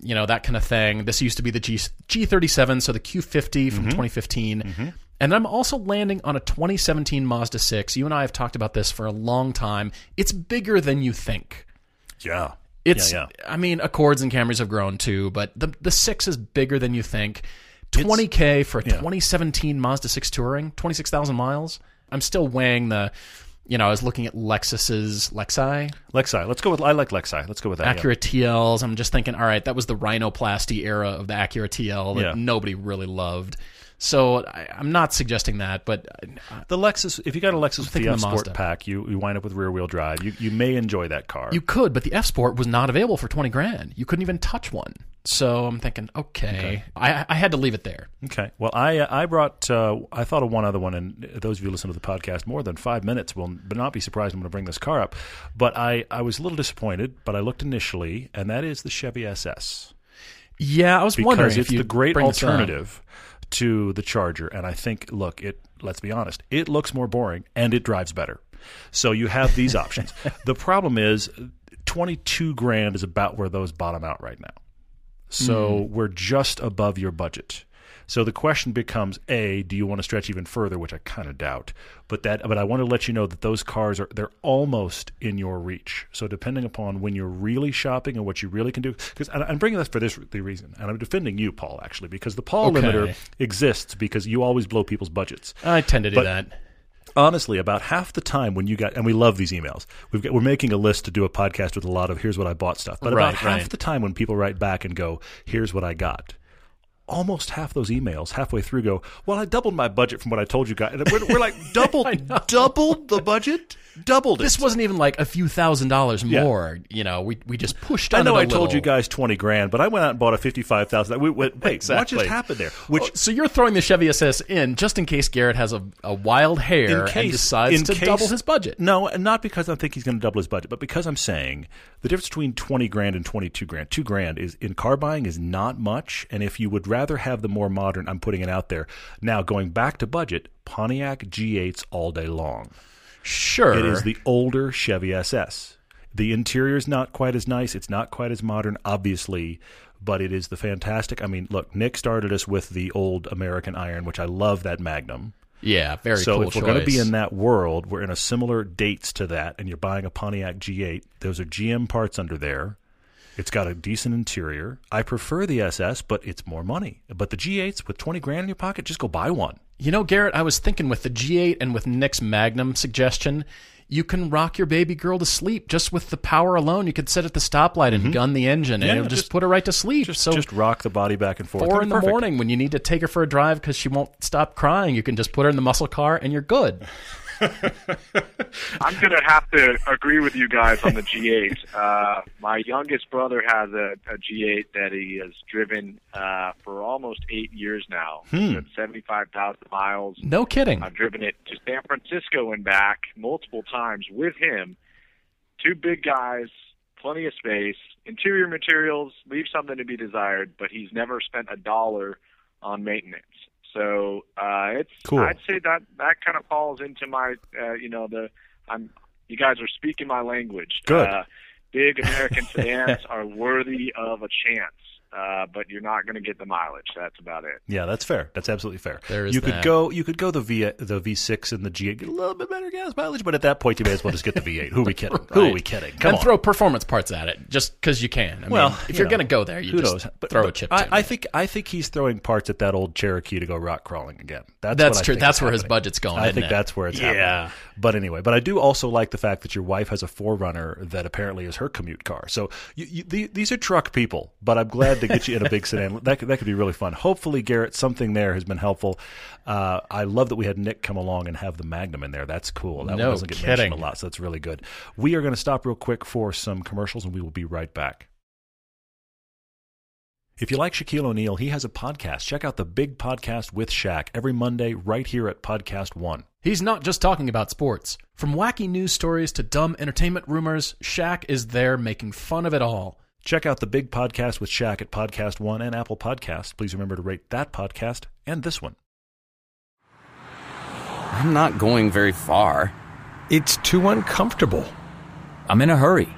S2: you know, that kind of thing. This used to be the G G37, so the Q50
S1: Mm-hmm.
S2: from 2015. And I'm also landing on a 2017 Mazda 6. You and I have talked about this for a long time. It's bigger than you think.
S1: Yeah.
S2: It's,
S1: yeah,
S2: I mean, Accords and Camrys have grown too, but the the six is bigger than you think. 20k for a 2017 Mazda 6 Touring, 26,000 miles. I'm still weighing the, you know, I was looking at Lexus's Lexi.
S1: Lexi. Let's go with. I like Lexi. Let's go with that. yeah.
S2: Acura TLs. I'm just thinking, all right, that was the rhinoplasty era of the Acura TL that
S1: Yeah.
S2: nobody really loved. So I, I'm not suggesting that, but uh,
S1: The Lexus. If you got a Lexus with
S2: the
S1: Sport pack, you you wind up with rear wheel drive. You you may enjoy that car.
S2: you could, but the F Sport was not available for 20 grand. You couldn't even touch one. So I'm thinking, okay, I, I had to leave it there.
S1: Okay. Well, I uh, I brought uh, I thought of one other one, and those of you who listen to the podcast more than five minutes will but not be surprised I'm going to bring this car up. But I I was a little disappointed, but I looked initially, and that is the Chevy SS
S2: Yeah, I was wondering
S1: because
S2: if
S1: it's
S2: you
S1: the great alternative to the Charger, and I think look it. Let's be honest, it looks more boring and it drives better. So you have these options. The problem is, twenty two grand is about where those bottom out right now. So hmm. we're just above your budget. So the question becomes: A, do you want to stretch even further? Which I kind of doubt. But that, but I want to let you know that those cars are they're almost in your reach. So depending upon when you're really shopping and what you really can do, because I'm bringing this for this the reason, and I'm defending you, Paul, actually, because the Paul
S2: Okay.
S1: limiter exists because you always blow people's budgets
S2: I tend to do
S1: But-
S2: that.
S1: honestly, about half the time when you got, and we love these emails. We've got, we're making a list to do a podcast with a lot of here's what I bought stuff. But
S2: Right,
S1: about half
S2: right.
S1: the time when people write back and go, here's what I got. Almost half those emails, halfway through, go, well, I doubled my budget from what I told you guys. And we're, we're like, doubled, doubled the budget, doubled it.
S2: This wasn't even like a few thousand dollars
S1: Yeah.
S2: more. You know, we we just pushed.
S1: I know I told you guys twenty grand, but I went out and bought a fifty-five thousand. We went, wait, what just happened there? Which
S2: Oh, so you're throwing the Chevy SS in just in case Garrett has a, a wild hair
S1: in case,
S2: and decides to
S1: case-
S2: double his budget.
S1: No, and not because I think he's going to double his budget, but because I'm saying the difference between twenty grand and twenty two grand, two grand is in car buying is not much. And if you would rather have the more modern, I'm putting it out there now. Going back to budget, Pontiac G8s all day long.
S2: Sure,
S1: It is the older Chevy SS. The interior is not quite as nice. It's not quite as modern, obviously, but it is the fantastic. I mean, look, Nick started us with the old American Iron, which I love that Magnum.
S2: yeah, very
S1: So
S2: cool
S1: if we're going to be in that world, we're in a similar dates to that, and you're buying a Pontiac G8. Those are GM parts under there. It's got a decent interior. I prefer the SS, but it's more money. But the G8s with 20 grand in your pocket, just go buy one.
S2: You know, Garrett, I was thinking with the G8 and with Nick's Magnum suggestion, you can rock your baby girl to sleep just with the power alone. You could sit at the stoplight and gun the engine, and
S1: Mm-hmm. Yeah,
S2: it'll just,
S1: just-
S2: put her right to sleep. so
S1: just rock the body back and forth.
S2: four in the
S1: Perfect.
S2: morning when you need to take her for a drive because she won't stop crying, you can just put her in the muscle car and you're good.
S3: I'm gonna have to agree with you guys on the G8. Uh, my youngest brother has a, a G8 that he has driven uh, for almost eight years now.
S1: Hmm.
S3: 75,000 miles.
S2: No kidding.
S3: I've driven it to San Francisco and back multiple times with him. Two big guys, plenty of space, interior materials, leave something to be desired, but he's never spent a dollar on maintenance. So uh, it's
S1: Cool.
S3: I'd say that that kind of falls into my uh, you know the I'm you guys are speaking my language.
S1: Good.
S3: Uh, big American sedans are worthy of a chance. Uh, but you're not going to get the mileage. That's about it.
S1: Yeah, that's fair. That's absolutely fair.
S2: There is
S1: you could go you could go the V the V6 and the G8 get a little bit better gas mileage, but at that point you may as well just get the V8. Who are we kidding? Who are we kidding? Come
S2: and
S1: on.
S2: throw performance parts at it just because you can. I mean,
S1: well,
S2: if
S1: you
S2: you're going to go there, you
S1: who
S2: just
S1: knows? But,
S2: throw a
S1: but
S2: chip.
S1: I, I think I think he's throwing parts at that old Cherokee to go rock crawling again. That's
S2: That's
S1: what I
S2: true.
S1: think
S2: That's
S1: is
S2: where his budget's going,
S1: I
S2: isn't
S1: think
S2: it?
S1: that's where it's
S2: Yeah.
S1: happening. But anyway, but I do also like the fact that your wife has a 4Runner that apparently is her commute car. So you, you, the, these are truck people, but I'm glad to get you in a big sedan. That could, that could be really fun. Hopefully, Garrett, something there has been helpful. Uh, I love that we had Nick come along and have the Magnum in there. That's cool. That
S2: No
S1: one doesn't get
S2: kidding.
S1: mentioned a lot, so that's really good. We are going to stop real quick for some commercials, and we will be right back. If you like Shaquille O'Neal, he has a podcast. Check out the Big Podcast with Shaq every Monday right here at Podcast One.
S2: He's not just talking about sports. From wacky news stories to dumb entertainment rumors, Shaq is there making fun of it all.
S1: Check out the Big Podcast with Shaq at Podcast One and Apple Podcasts. Please remember to rate that podcast and this one.
S4: I'm not going very far.
S5: It's too uncomfortable.
S4: I'm in a hurry.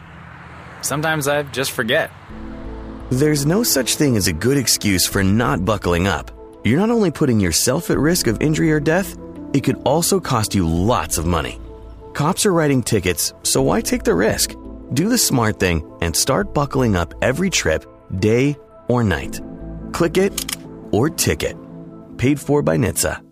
S4: Sometimes I just forget.
S6: There's no such thing as a good excuse for not buckling up. You're not only putting yourself at risk of injury or death, it could also cost you lots of money. Cops are writing tickets, so why take the risk? Do the smart thing and start buckling up every trip, day or night. Click it or ticket. Paid for by NHTSA.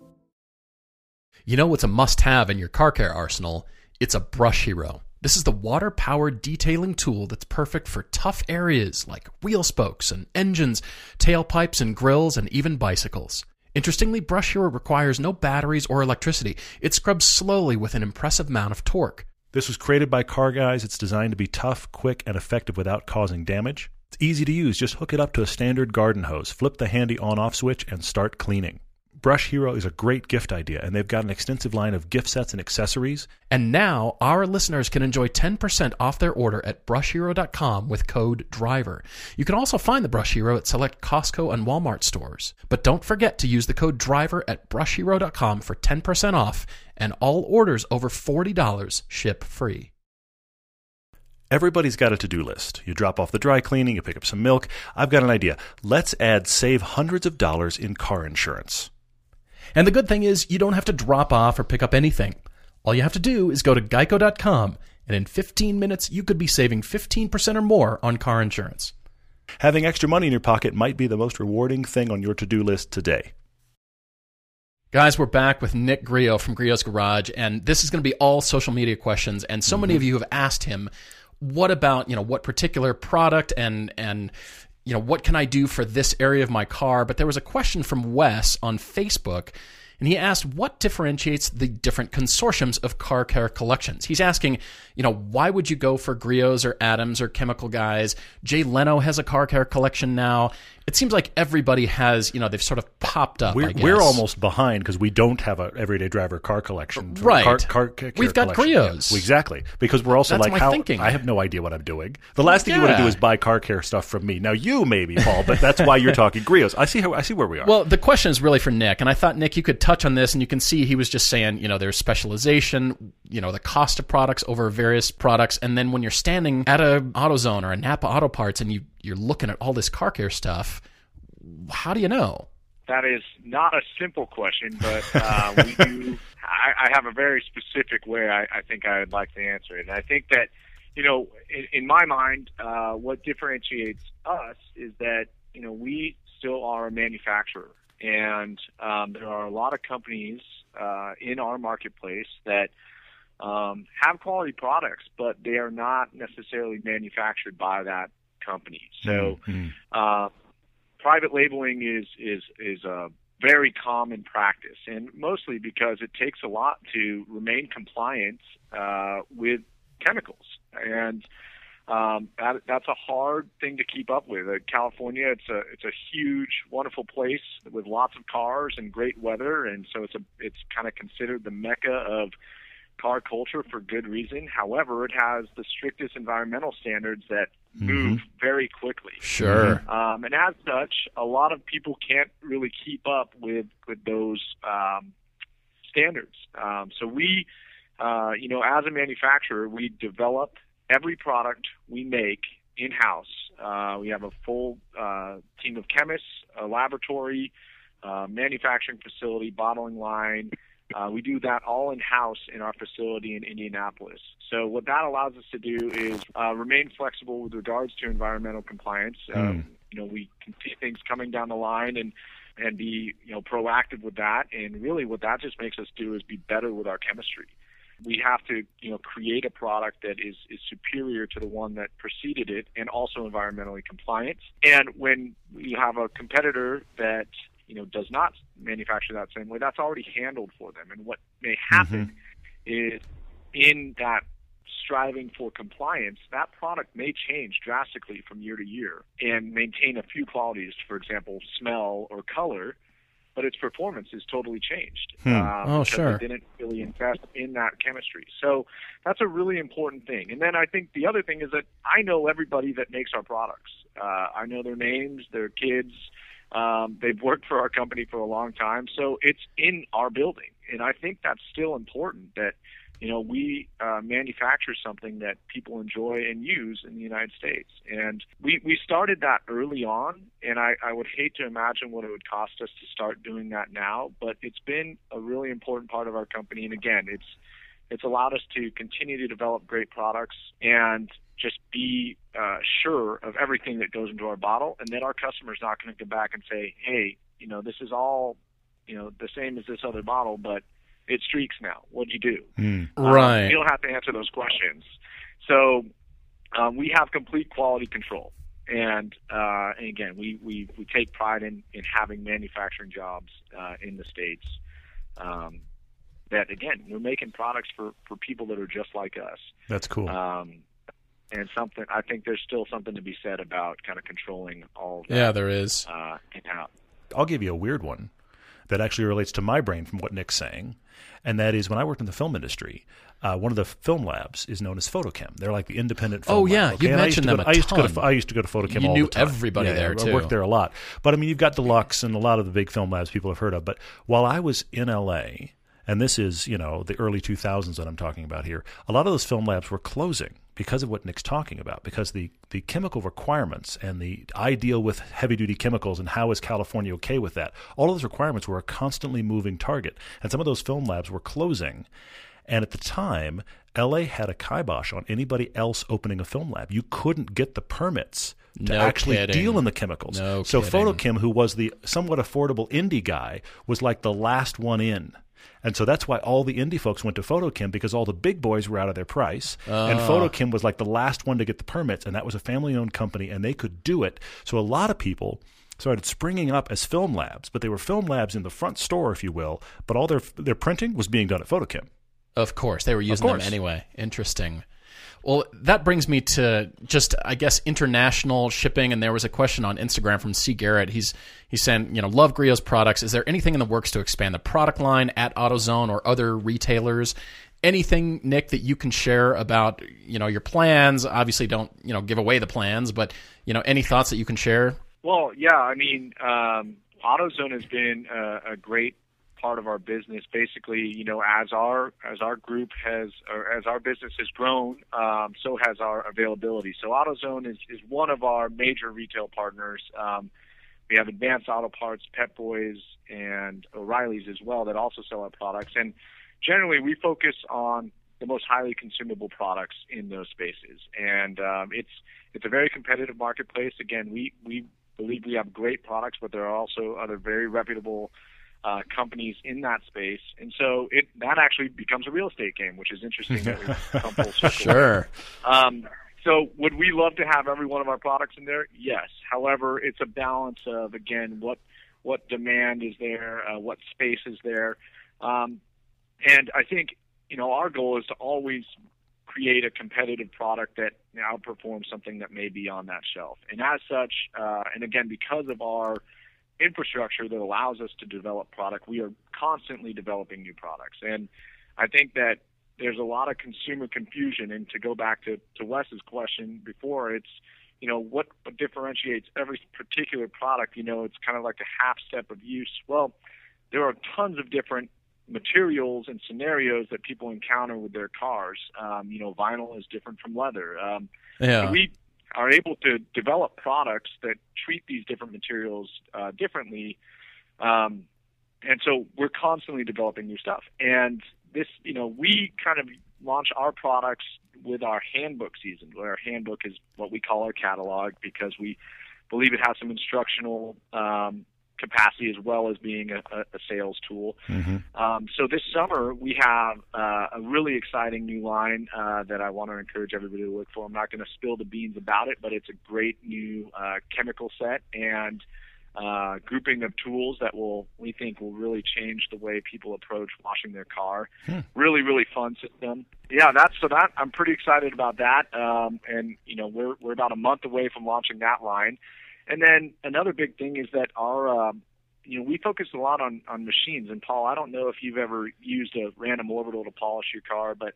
S2: You know what's a must have in your car care arsenal? It's a Brush Hero. This is the water powered detailing tool that's perfect for tough areas like wheel spokes and engines, tailpipes and grills, and even bicycles. Interestingly, Brush Hero requires no batteries or electricity. It scrubs slowly with an impressive amount of torque.
S1: This was created by Car Guys. It's designed to be tough, quick, and effective without causing damage. It's easy to use. Just hook it up to a standard garden hose, flip the handy on off switch, and start cleaning. Brush Hero is a great gift idea, and they've got an extensive line of gift sets and accessories.
S2: And now our listeners can enjoy 10% off their order at brushhero.com with code DRIVER. You can also find the Brush Hero at select Costco and Walmart stores. But don't forget to use the code DRIVER at brushhero.com for 10% off and all orders over $40 ship free.
S1: Everybody's got a to do list. You drop off the dry cleaning, you pick up some milk. I've got an idea. Let's add save hundreds of dollars in car insurance.
S2: And the good thing is you don't have to drop off or pick up anything. All you have to do is go to geico.com and in 15 minutes you could be saving 15% or more on car insurance.
S1: Having extra money in your pocket might be the most rewarding thing on your to do list today.
S2: Guys, we're back with Nick Griot from Griot's Garage, and this is going to be all social media questions. And so many mm-hmm. of you have asked him, "What about you know what particular product and and you know what can I do for this area of my car?" But there was a question from Wes on Facebook, and he asked, "What differentiates the different consortiums of car care collections?" He's asking, you know, why would you go for Griot's or Adams or Chemical Guys? Jay Leno has a car care collection now. It seems like everybody has, you know, they've sort of popped up.
S1: We're,
S2: guess.
S1: we're almost behind because we don't have a everyday driver car collection.
S2: Right.
S1: Car, car, care
S2: We've got
S1: collection.
S2: Griot's.
S1: Yeah, exactly. Because we're also
S2: That's
S1: like, how
S2: thinking.
S1: I have no idea what I'm doing. The last thing you want to do is buy car care stuff from me. Now you maybe, Paul, but that's why you're talking Griot's. I see how I see where we are.
S2: Well, the question is really for Nick, and I thought Nick, you could touch on this, and you can see he was just saying, you know, there's specialization, you know, the cost of products over various products, and then when you're standing at a AutoZone or a Napa Auto Parts, and you you're looking at all this car care stuff, how do you know?
S3: That is not a simple question, but uh, we do. I, I have a very specific way I, I think I would like to answer it, and I think that you know, in, in my mind, uh, what differentiates us is that you know we still are a manufacturer, and um, there are a lot of companies uh, in our marketplace that um, have quality products, but they are not necessarily manufactured by that company. So.
S1: Mhm.
S3: Uh, private labeling is is is a very common practice, and mostly because it takes a lot to remain compliant uh, with chemicals, and um, that, that's a hard thing to keep up with. Uh, California, it's a it's a huge, wonderful place with lots of cars and great weather, and so it's a it's kind of considered the mecca of car culture for good reason. However, it has the strictest environmental standards that move very quickly.
S2: Sure.
S3: Um, and as such, a lot of people can't really keep up with with those um, standards. Um, so we, uh, you know, as a manufacturer, we develop every product we make in house. Uh, we have a full uh, team of chemists, a laboratory, uh, manufacturing facility, bottling line. Uh, we do that all in house in our facility in Indianapolis. So what that allows us to do is uh, remain flexible with regards to environmental compliance. Um, you know, we can see things coming down the line and and be you know proactive with that. And really, what that just makes us do is be better with our chemistry. We have to you know create a product that is is superior to the one that preceded it, and also environmentally compliant. And when you have a competitor that you know does not manufacture that same way, that's already handled for them. And what may happen is in that striving for compliance, that product may change drastically from year to year and maintain a few qualities, for example, smell or color, but its performance is totally changed.
S1: Hmm.
S3: Um,
S2: Oh, sure.
S3: They didn't really invest in that chemistry. So that's a really important thing. And then I think the other thing is that I know everybody that makes our products. Uh, I know their names, their kids. Um, they've worked for our company for a long time, so it's in our building, and I think that's still important. That you know we uh, manufacture something that people enjoy and use in the United States, and we we started that early on, and I, I would hate to imagine what it would cost us to start doing that now, but it's been a really important part of our company, and again, it's it's allowed us to continue to develop great products. And just be uh, sure of everything that goes into our bottle, and then our customer's not going to come back and say, "Hey, you know, this is all, you know, the same as this other bottle, but it streaks now. What do you do?" Um,
S2: Right.
S3: you don't have to answer those questions. So um, we have complete quality control, and, uh, and again, we, we we take pride in in having manufacturing jobs uh, in the states. Um, that again, we're making products for for people that are just like us.
S1: That's cool.
S3: Um, and something I think there's still something to be said about kind of controlling all that
S2: Yeah, there is.
S3: uh, in house.
S1: I'll give you a weird one that actually relates to my brain from what Nick's saying, and that is when I worked in the film industry, uh, one of the film labs is known as FotoKem. They're like the independent. Film
S2: Oh, yeah,
S1: lab,
S2: you
S1: And I used
S2: mentioned
S1: to go
S2: them
S1: to-
S2: a
S1: I used to go to.
S2: ton.
S1: I used to go to FotoKem.
S2: You
S1: all
S2: knew
S1: the time.
S2: everybody
S1: Yeah,
S2: there,
S1: I
S2: too.
S1: worked there a lot, but I mean, you've got Deluxe and a lot of the big film labs people have heard of. But while I was in L.A. And this is, you know, the early 2000s that I'm talking about here. A lot of those film labs were closing because of what Nick's talking about, because the, the chemical requirements and the I deal with heavy duty chemicals and how is California okay with that? All of those requirements were a constantly moving target. And some of those film labs were closing. And at the time, LA had a kibosh on anybody else opening a film lab. You couldn't get the permits to
S2: No
S1: actually
S2: kidding.
S1: deal in the chemicals.
S2: No
S1: so
S2: kidding.
S1: FotoKem, who was the somewhat affordable indie guy, was like the last one in. And so that's why all the indie folks went to FotoKem because all the big boys were out of their price. And
S2: Ah.
S1: FotoKem was like the last one to get the permits, and that was a family owned company, and they could do it. So a lot of people started springing up as film labs, but they were film labs in the front store, if you will, but all their their printing was being done at Photochem.
S2: Of course, they were using them anyway. Interesting. Well, that brings me to just, I guess, international shipping. And there was a question on Instagram from C. Garrett. He's he's saying, you know, love Griot's products. Is there anything in the works to expand the product line at AutoZone or other retailers? Anything, Nick, that you can share about, you know, your plans? Obviously, don't you know give away the plans, but you know, any thoughts that you can share?
S3: Well, yeah, I mean, um, AutoZone has been a, a great part of our business. Basically, you know, as our as our group has or as our business has grown, um, so has our availability. So AutoZone is is one of our major retail partners. Um, we have Advanced Auto Parts, Pep Boys, and O'Reilly's as well that also sell our products. And generally, we focus on the most highly consumable products in those spaces. And um, it's it's a very competitive marketplace. Again, we we believe we have great products, but there are also other very reputable uh, companies in that space, and so it that actually becomes a real estate game, which is interesting. that we've come full circle.
S2: Sure.
S3: Um, so would we love to have every one of our products in there? Yes. However, it's a balance of again what what demand is there, uh, what space is there, um, and I think you know our goal is to always create a competitive product that outperforms something that may be on that shelf. And as such, uh, and again because of our infrastructure that allows us to develop product, we are constantly developing new products. And I think that there's a lot of consumer confusion. And to go back to, to Wes's question before, it's, you know, what, differentiates every particular product? You know, it's kind of like a half step of use. Well, there are tons of different materials and scenarios that people encounter with their cars. Um, you know, vinyl is different from leather. Um,
S2: Yeah.
S3: we are able to develop products that treat these different materials uh, differently. Um, and so we're constantly developing new stuff. And this, you know, we kind of launch our products with our handbook season. Where our handbook is what we call our catalog because we believe it has some instructional um, capacity as well as being a, a sales tool. Mm-hmm. Um, so this summer we have uh, a really exciting new line uh, that I want to encourage everybody to look for. I'm not going to spill the beans about it, but it's a great new uh, chemical set and uh, grouping of tools that will we think will really change the way people approach washing their car. Hmm. Really, really fun system. Yeah, that's so that I'm pretty excited about that. Um, and you know we're we're about a month away from launching that line. And then another big thing is that our um, you know we focus a lot on on machines. And Paul, I don't know if you've ever used a random orbital to polish your car, but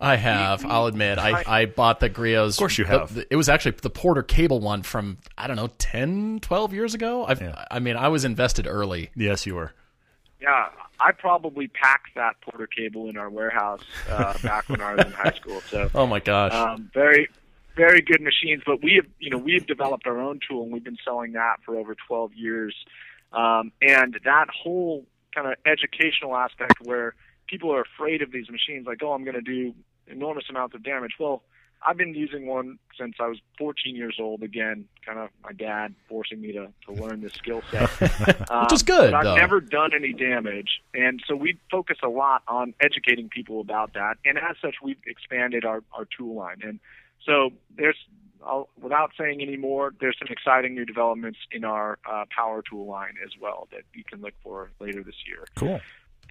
S2: I have. I'll admit. I, I bought the Griot's.
S1: Of course you have.
S2: The, it was actually the Porter Cable one from, I don't know, 10, 12 years ago. i yeah. I mean, I was invested early.
S1: Yes, you were.
S3: Yeah, I probably packed that Porter Cable in our warehouse uh, back when I was in high school. So,
S2: oh my gosh,
S3: um, very, very good machines. But we have, you know, we have developed our own tool, and we've been selling that for over 12 years. Um, and that whole kind of educational aspect where people are afraid of these machines, like, oh, I'm going to do enormous amounts of damage. Well, I've been using one since I was 14 years old. Again, kind of my dad forcing me to, to learn this skill set,
S2: um, which is good.
S3: But I've never done any damage, and so we focus a lot on educating people about that. And as such, we've expanded our our tool line. And so there's, I'll, without saying any more, there's some exciting new developments in our uh, power tool line as well that you can look for later this year.
S1: Cool.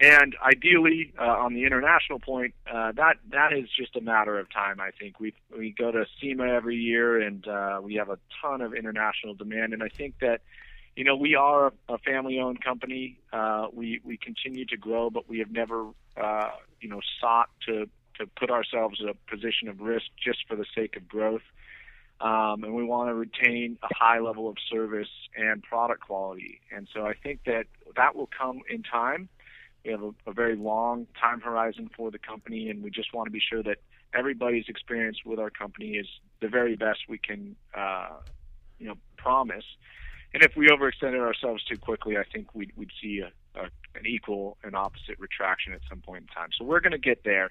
S3: And ideally, uh, on the international point, uh, that that is just a matter of time. I think we we go to SEMA every year, and uh, we have a ton of international demand. And I think that, you know, we are a family-owned company. Uh, we we continue to grow, but we have never, uh, you know, sought to to put ourselves in a position of risk just for the sake of growth. Um, and we want to retain a high level of service and product quality. And so I think that that will come in time. We have a, a very long time horizon for the company, and we just want to be sure that everybody's experience with our company is the very best we can, uh, you know, promise. And if we overextended ourselves too quickly, I think we'd, we'd see a, a, an equal and opposite retraction at some point in time. So we're going to get there.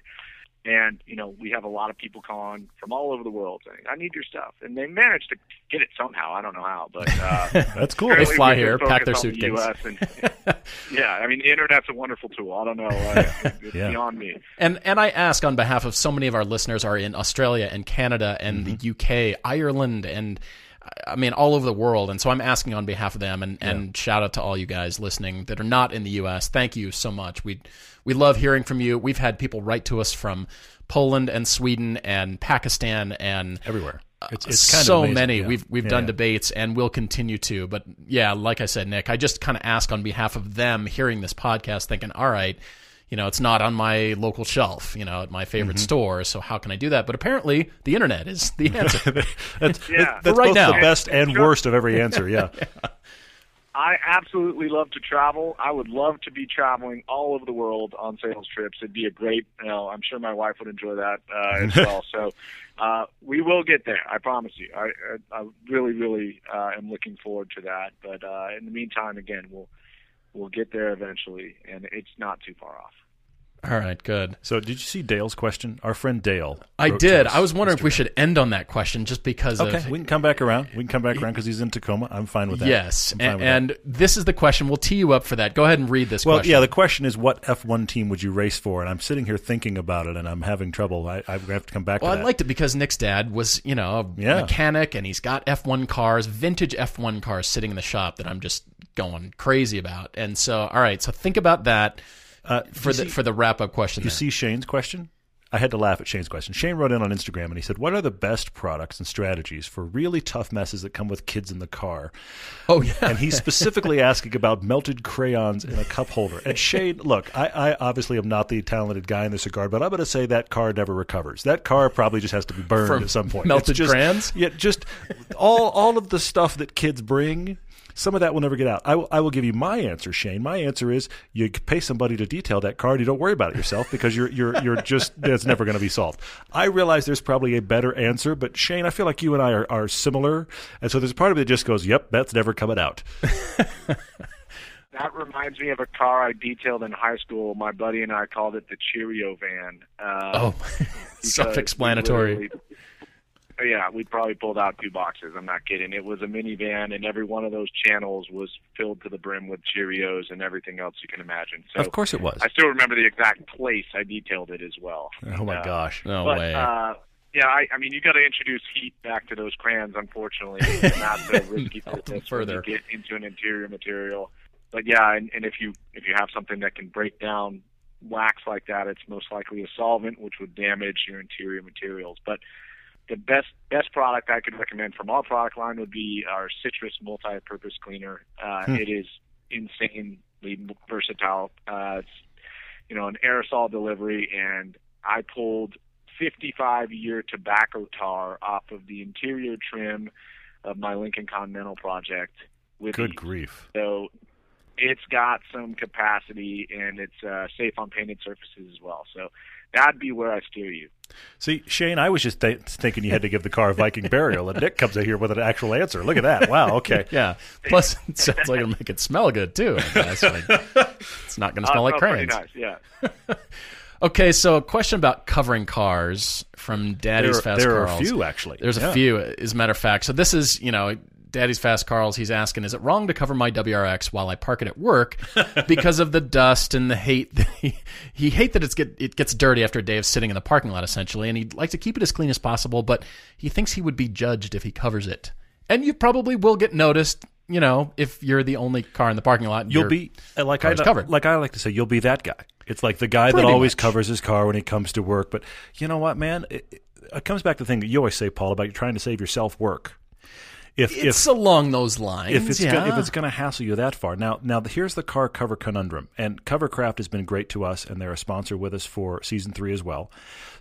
S3: And you know, we have a lot of people calling from all over the world saying, "I need your stuff," and they managed to get it somehow. I don't know how, but uh,
S1: that's cool.
S2: They fly here, pack their suitcase.
S3: The and, yeah, I mean, the internet's a wonderful tool. I don't know, uh, it's yeah. beyond me.
S2: And and I ask on behalf of so many of our listeners are in Australia and Canada and mm-hmm. the UK, Ireland, and I mean, all over the world. And so I'm asking on behalf of them and, yeah. and shout out to all you guys listening that are not in the U.S. Thank you so much. We, we love hearing from you. We've had people write to us from Poland and Sweden and Pakistan and
S1: everywhere.
S2: Uh, it's, it's kind so of many. Yeah. We've we've yeah, done debates and we'll continue to. But yeah, like I said, Nick, I just kind of ask on behalf of them hearing this podcast, thinking, all right, you know, it's not on my local shelf, you know, at my favorite mm-hmm. store. So how can I do that? But apparently, the internet is the answer.
S1: that's yeah. that's right both now. the best and worst of every answer. Yeah. yeah.
S3: I absolutely love to travel. I would love to be traveling all over the world on sales trips. It'd be a great, you know, I'm sure my wife would enjoy that uh, as well. So uh, we will get there. I promise you. I, I, I really, really uh, am looking forward to that. But uh, in the meantime, again, we'll we'll get there eventually, and it's not too far off.
S2: All right, good.
S1: So, did you see Dale's question? Our friend Dale.
S2: I did. I was wondering if we should end on that question just because
S1: okay,
S2: of.
S1: we can come back around. We can come back around because he's in Tacoma. I'm fine with that.
S2: Yes. And, and this is the question. We'll tee you up for that. Go ahead and read this
S1: well,
S2: question.
S1: yeah, the question is what F1 team would you race for? And I'm sitting here thinking about it and I'm having trouble. I, I have to come back
S2: well,
S1: to that.
S2: I liked it because Nick's dad was, you know, a yeah. mechanic and he's got F1 cars, vintage F1 cars sitting in the shop that I'm just going crazy about. And so, all right, so think about that. Uh, for the see, for the wrap up question.
S1: You
S2: there.
S1: see Shane's question? I had to laugh at Shane's question. Shane wrote in on Instagram and he said, "What are the best products and strategies for really tough messes that come with kids in the car?"
S2: Oh yeah,
S1: and he's specifically asking about melted crayons in a cup holder. And Shane, look, I, I obviously am not the talented guy in this regard, but I'm going to say that car never recovers. That car probably just has to be burned
S2: From
S1: at some point.
S2: Melted
S1: just,
S2: crayons?
S1: Yeah, just all all of the stuff that kids bring some of that will never get out. I will, I will give you my answer, Shane. My answer is you pay somebody to detail that car and you don't worry about it yourself because you're you're you're just that's never going to be solved. I realize there's probably a better answer, but Shane, I feel like you and I are, are similar, and so there's a part of it that just goes, "Yep, that's never coming out."
S3: That reminds me of a car I detailed in high school. My buddy and I called it the Cheerio van. Uh,
S2: Oh, self-explanatory.
S3: We literally- Yeah, we probably pulled out two boxes. I'm not kidding. It was a minivan, and every one of those channels was filled to the brim with Cheerios and everything else you can imagine. So
S1: of course, it was.
S3: I still remember the exact place I detailed it as well.
S1: Oh my
S3: Uh,
S1: gosh!
S2: No
S3: but
S2: way.
S3: uh, yeah, I, I mean, you got to introduce heat back to those crayons. Unfortunately, it's not so risky
S2: Help them
S3: business
S2: further.
S3: when you get into an interior material. But yeah, and, and if you if you have something that can break down wax like that, it's most likely a solvent, which would damage your interior materials. But the best best product I could recommend from our product line would be our Citrus multi-purpose cleaner. Uh,
S1: Hmm.
S3: It is insanely versatile. Uh, it's you know an aerosol delivery, and I pulled 55 year tobacco tar off of the interior trim of my Lincoln Continental project. With
S1: Good grief!
S3: So it's got some capacity and it's uh, safe on painted surfaces as well. So that'd be where I steer you.
S1: See, Shane, I was just th- thinking you had to give the car a Viking burial, and Nick comes in here with an actual answer. Look at that! Wow. Okay.
S2: yeah. Plus, it sounds like it'll make it smell good too. Guess. Like, it's not going to smell
S3: Uh,
S2: like
S3: oh, pretty
S2: crayons.
S3: nice, yeah.
S2: Okay, so a question about covering cars from Daddy's
S1: There,
S2: Fast
S1: there are a few actually.
S2: There's
S1: Yeah.
S2: a few, as a matter of fact. So this is, you know, Daddy's Fast Carls. He's asking, is it wrong to cover my WRX while I park it at work because of the dust and the hate? He, he hate that it's get it gets dirty after a day of sitting in the parking lot, essentially, and he'd like to keep it as clean as possible. But he thinks he would be judged if he covers it, and you probably will get noticed. You know, if you're the only car in the parking lot, and
S1: You'll be uh, like I
S2: covered.
S1: like I like to say, you'll be that guy. It's like the guy that always
S2: much.
S1: covers his car when he comes to work. But you know what, man? It, it- comes back to the thing that you always say, Paul, about you trying to save yourself work. If
S2: It's
S1: if
S2: along those lines.
S1: if it's
S2: yeah.
S1: go- if it's going to hassle you that far. Now, now here's the car cover conundrum. And Covercraft has been great to us, and they're a sponsor with us for season three as well.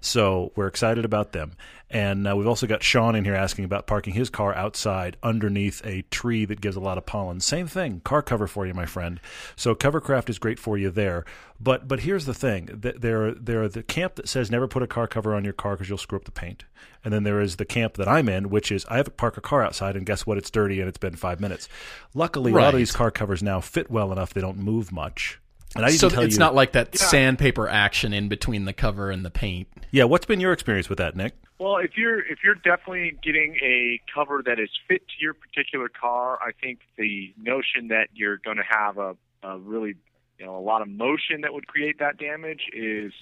S1: So we're excited about them. And uh, we've also got Sean in here asking about parking his car outside underneath a tree that gives a lot of pollen. Same thing, car cover for you, my friend. So Covercraft is great for you there. But but here's the thing: there there are the camp that says never put a car cover on your car because you'll screw up the paint. And then there is the camp that I'm in, which is I have to park a car outside, and guess what? It's dirty, and it's been five minutes. Luckily, a lot of these car covers now fit well enough; they don't move much. And I
S2: so
S1: even tell
S2: it's
S1: you,
S2: not like that sandpaper action in between the cover and the paint.
S1: yeah. What's been your experience with that, Nick?
S3: Well, if you're if you're definitely getting a cover that is fit to your particular car, I think the notion that you're going to have a, a really you know a lot of motion that would create that damage is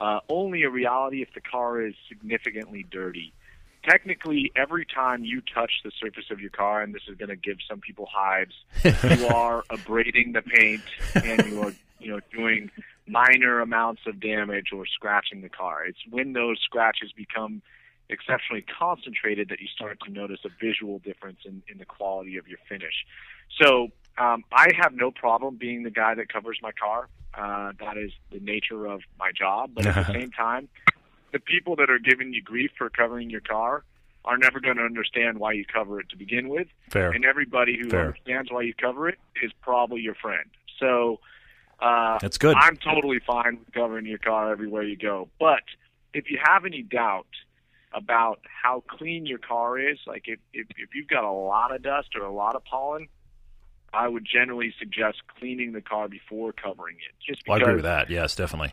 S3: uh, only a reality if the car is significantly dirty. Technically, every time you touch the surface of your car, and this is going to give some people hives, you are abrading the paint and you are you know doing minor amounts of damage or scratching the car. It's when those scratches become exceptionally concentrated that you start to notice a visual difference in, in the quality of your finish. So um, I have no problem being the guy that covers my car. Uh, that is the nature of my job. But at the same time, the people that are giving you grief for covering your car are never going to understand why you cover it to begin with.
S1: Fair.
S3: And everybody who
S1: Fair.
S3: understands why you cover it is probably your friend. So uh,
S1: That's good.
S3: I'm totally fine with covering your car everywhere you go. But if you have any doubt about how clean your car is, like if, if, if you've got a lot of dust or a lot of pollen, I would generally suggest cleaning the car before covering it. Just
S1: Well, I agree with that. Yes, definitely.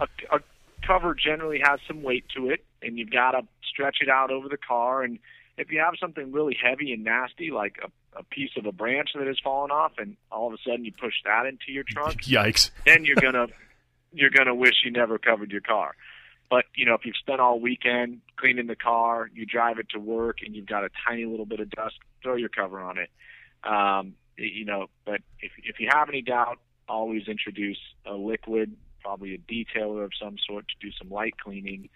S3: a, a cover generally has some weight to it, and you've got to stretch it out over the car. And if you have something really heavy and nasty, like a, a piece of a branch that has fallen off, and all of a sudden you push that into your trunk,
S1: Yikes.
S3: then you're gonna you're gonna wish you never covered your car. But you know, if you've spent all weekend cleaning the car, you drive it to work, and you've got a tiny little bit of dust, throw your cover on it. Um, you know, but if if you have any doubt, always introduce a liquid, probably a detailer of some sort, to do some light cleaning.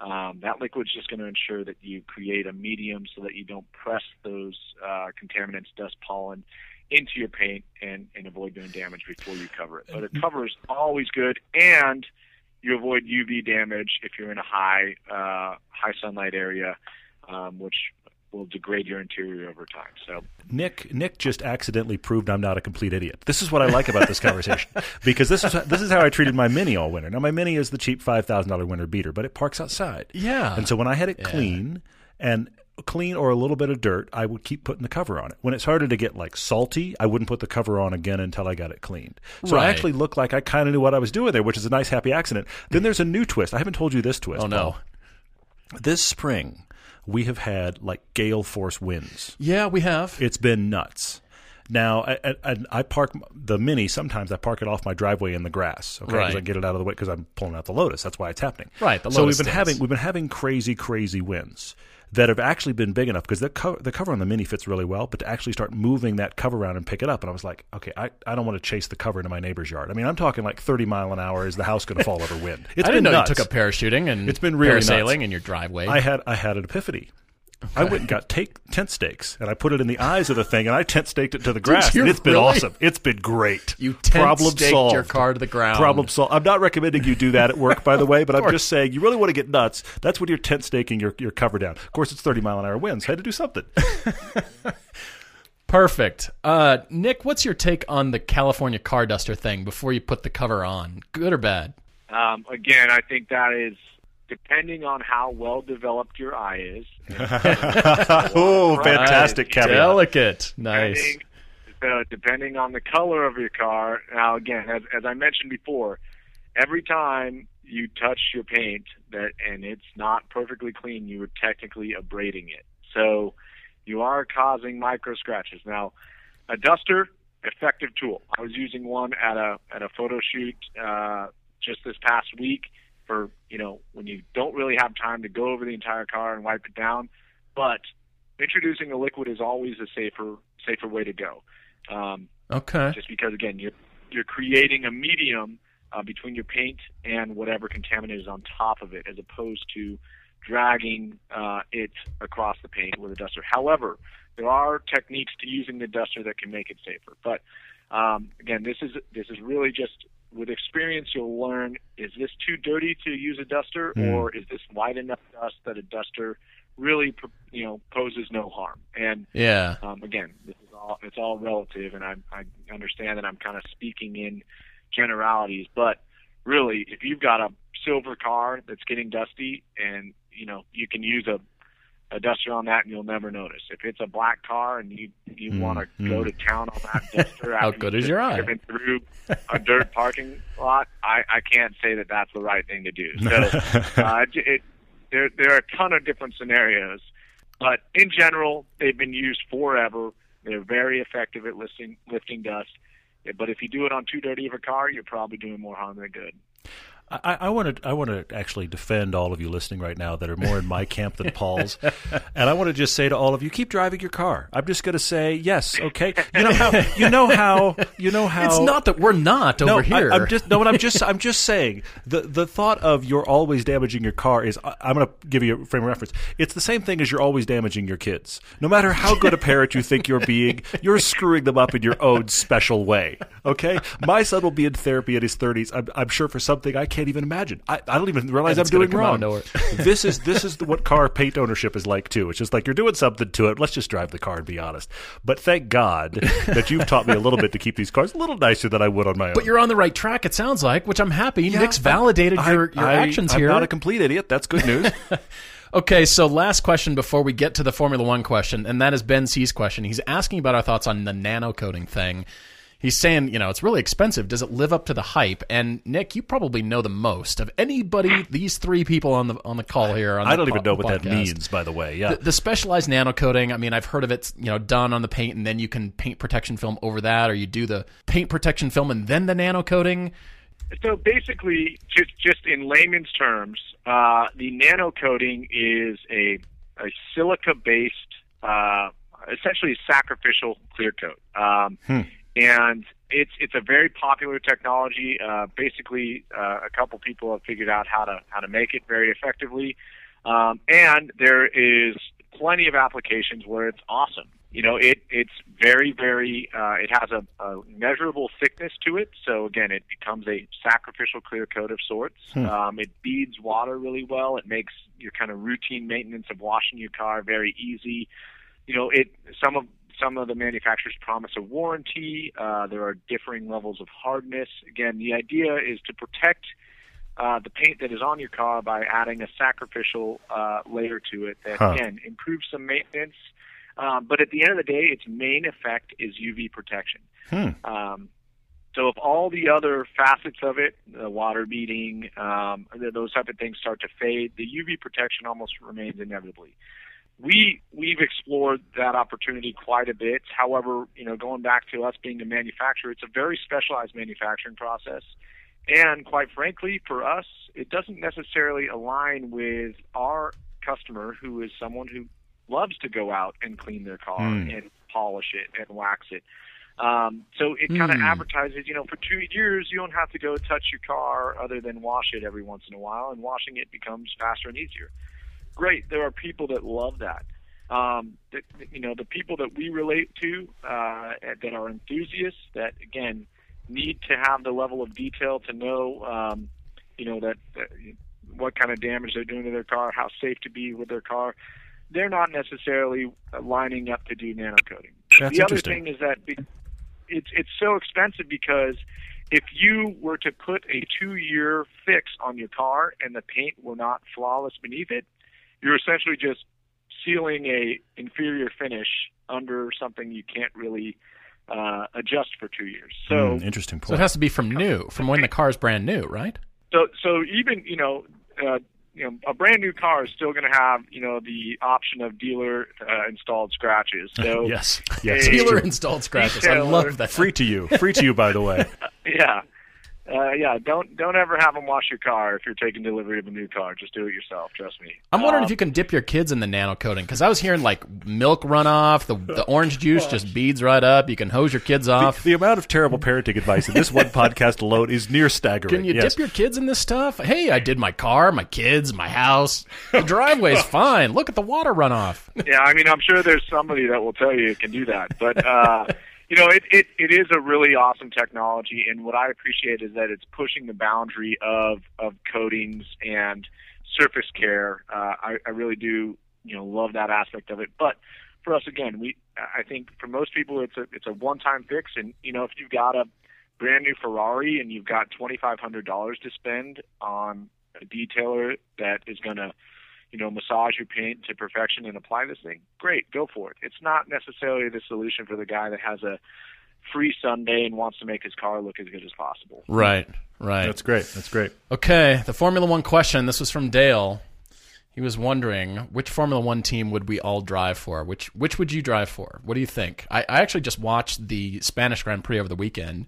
S3: Um, that liquid's just going to ensure that you create a medium so that you don't press those uh, contaminants, dust, pollen, into your paint and, and avoid doing damage before you cover it. But a cover is always good, and you avoid UV damage if you're in a high uh, high sunlight area, um, which will degrade your interior over time. So
S1: Nick Nick just accidentally proved I'm not a complete idiot. This is what I like about this conversation because this is this is how I treated my Mini all winter. Now my Mini is the cheap five thousand dollar winter beater, but it parks outside.
S2: Yeah.
S1: and so when I had it
S2: Yeah.
S1: clean and clean or a little bit of dirt, I would keep putting the cover on it. When it started to get like salty, I wouldn't put the cover on again until I got it cleaned. So I actually looked like I kind of knew what I was doing there, which is a nice happy accident. Then there's a new twist. I haven't told you this twist.
S2: Oh, no.
S1: Paul. This spring, we have had like gale force winds.
S2: Yeah, we have.
S1: It's been nuts. Now, I, I, I park the Mini. Sometimes I park it off my driveway in the grass. Okay, 'cause
S2: Right.
S1: I get it out of the way because I'm pulling out the Lotus. That's why it's happening.
S2: Right, the
S1: so we've been
S2: stands.
S1: having we've been having crazy, crazy winds that have actually been big enough because the co- the cover on the Mini fits really well. But to actually start moving that cover around and pick it up, and I was like, okay, I, I don't want to chase the cover into my neighbor's yard. I mean, I'm talking like 30 mile an hour. Is the house going to fall over wind? It's
S2: I didn't know
S1: nuts.
S2: you took up parachuting and
S1: It's been really
S2: parasailing
S1: nuts.
S2: in your driveway.
S1: I had I had an epiphany. I went and got take, tent stakes and I put it in the eyes of the thing and I tent staked it to the grass
S2: you
S1: and it's been
S2: really?
S1: awesome. It's been great.
S2: You tent
S1: Problem
S2: staked
S1: solved.
S2: your car to the ground.
S1: Problem solved. I'm not recommending you do that at work, by the way, but I'm just saying you really want to get nuts. That's when you're tent staking your, your cover down. Of course, it's 30 mile an hour winds. I had to do something.
S2: Perfect. Uh, Nick, what's your take on the California car duster thing before you put the cover on? Good or bad?
S3: um, again, I think that is depending on how well developed your eye is.
S1: oh, fantastic
S3: Right.
S1: caveat.
S2: Delicate. Nice.
S3: Depending, so depending on the color of your car. Now, again, as, as I mentioned before, every time you touch your paint that and it's not perfectly clean, you are technically abrading it. So you are causing micro scratches. Now, a duster, effective tool. I was using one at a at a photo shoot uh, just this past week for you know when you don't really have time to go over the entire car and wipe it down, but introducing a liquid is always a safer safer way to go. Um,
S2: Okay.
S3: just because again you're you're creating a medium uh, between your paint and whatever contaminant is on top of it, as opposed to dragging uh, it across the paint with a duster. However, there are techniques to using the duster that can make it safer. But um, again, this is this is really just with experience you'll learn: is this too dirty to use a duster, or is this white enough dust that a duster really you know poses no harm? And
S2: Yeah.
S3: um, again, this is all it's all relative, and I, I understand that I'm kind of speaking in generalities, but really, if you've got a silver car that's getting dusty, and you know you can use a a duster on that, and you'll never notice. If it's a black car and you you want to go to town on that duster,
S2: How good is your eye?
S3: Driven through a dirt parking lot, I I can't say that that's the right thing to do. So uh, it there there are a ton of different scenarios, but in general, they've been used forever. They're very effective at lifting lifting dust. But if you do it on too dirty of a car, you're probably doing more harm than good.
S1: I, I want to I want to actually defend all of you listening right now that are more in my camp than Paul's, and I want to just say to all of you, keep driving your car. I'm just going to say yes, okay. You know how you know how you know how
S2: It's not that we're not
S1: no,
S2: over here.
S1: I, am just no, but I'm just I'm just saying the the thought of you're always damaging your car is I, I'm going to give you a frame of reference. It's the same thing as you're always damaging your kids. No matter how good a parent you think you're being, you're screwing them up in your own special way. Okay, my son will be in therapy in his 30s. I'm, I'm sure for something I can't even imagine. I, I don't even realize I'm doing wrong. this is this is the, what car paint ownership is like too. It's just like you're doing something to it. Let's just drive the car and be honest. But thank God that you've taught me a little bit to keep these cars a little nicer than I would on my own.
S2: but you're on the right track. It sounds like, which I'm happy. Nick's validated
S1: I-
S2: your, your
S1: I-
S2: actions
S1: I'm
S2: here.
S1: not a complete idiot. That's good news.
S2: Okay, so last question before we get to the Formula One question, and that is Ben C's question. He's asking about our thoughts on the nano coating thing. He's saying, you know, it's really expensive. Does it live up to the hype? And Nick, you probably know the most of anybody. These three people on the on the call here. On
S1: I don't even know what that means, by the way. Yeah.
S2: The, the specialized nano coating. I mean, I've heard of it. You know, done on the paint, and then you can paint protection film over that, or you do the paint protection film and then the nano coating.
S3: So basically, just just in layman's terms, uh, the nano coating is a a silica based, uh, essentially a sacrificial clear coat, um, and it's it's a very popular technology. Uh, basically, uh, a couple people have figured out how to how to make it very effectively, um, and there is plenty of applications where it's awesome. you know, it it's very very uh, it has a, a measurable thickness to it. So again, it becomes a sacrificial clear coat of sorts. Um, it beads water really well. It makes your kind of routine maintenance of washing your car very easy. You know, it some of some of the manufacturers promise a warranty. Uh, there are differing levels of hardness. Again, the idea is to protect uh, the paint that is on your car by adding a sacrificial uh, layer to it that
S1: Huh.
S3: again improves some maintenance. Um, but at the end of the day, its main effect is UV protection. Um, so if all the other facets of it, the water beading, um, those type of things start to fade, the UV protection almost remains inevitably. We we've explored that opportunity quite a bit. However, you know, going back to us being a manufacturer, it's a very specialized manufacturing process. And quite frankly, for us, it doesn't necessarily align with our customer who is someone who loves to go out and clean their car and polish it and wax it. Um, so it kind of advertises, you know, for two years you don't have to go touch your car other than wash it every once in a while, and washing it becomes faster and easier. Great, there are people that love that. Um, that you know, the people that we relate to uh, that are enthusiasts that again need to have the level of detail to know, um, you know, that, that what kind of damage they're doing to their car, how safe to be with their car. They're not necessarily lining up to do nano coating.
S1: That's
S3: the other thing is that it's it's so expensive because if you were to put a two year fix on your car and the paint were not flawless beneath it, you're essentially just sealing a inferior finish under something you can't really uh, adjust for two years. So
S1: Hmm, interesting
S2: So
S1: point.
S2: it has to be from new, from when the car is brand new, right?
S3: so so even you know uh, you know a brand new car is still going to have you know the option of dealer uh, installed scratches. So
S1: yes, yes,
S2: Dealer installed scratches. I love that.
S1: free to you, free to you. By the way,
S3: yeah. Uh, yeah, don't don't ever have them wash your car if you're taking delivery of a new car. Just do it yourself. Trust me.
S2: I'm wondering
S3: Um,
S2: if you can dip your kids in the nano coating because I was hearing like milk runoff, the the orange juice just beads right up. You can hose your kids off.
S1: the amount of terrible parenting advice in this one podcast alone is near staggering.
S2: Can you
S1: yes.
S2: dip your kids in this stuff? Hey, I did my car, my kids, my house. The driveway's fine. Look at the water runoff.
S3: yeah, I mean, I'm sure there's somebody that will tell you you can do that, but uh, you know, it, it it is a really awesome technology, and what I appreciate is that it's pushing the boundary of of coatings and surface care. Uh, I, I really do, you know, love that aspect of it. But for us, again, we I think for most people, it's a it's a one time fix, and you know, if you've got a brand new Ferrari and you've got twenty five hundred dollars to spend on a detailer that is going to you know, massage your paint to perfection and apply this thing, great, go for it. It's not necessarily the solution for the guy that has a free Sunday and wants to make his car look as good as possible.
S2: Right, right.
S1: That's great. That's great.
S2: Okay, the Formula One question. This was from Dale. He was wondering which Formula One team would we all drive for? Which which would you drive for? What do you think? I, I actually just watched the Spanish Grand Prix over the weekend,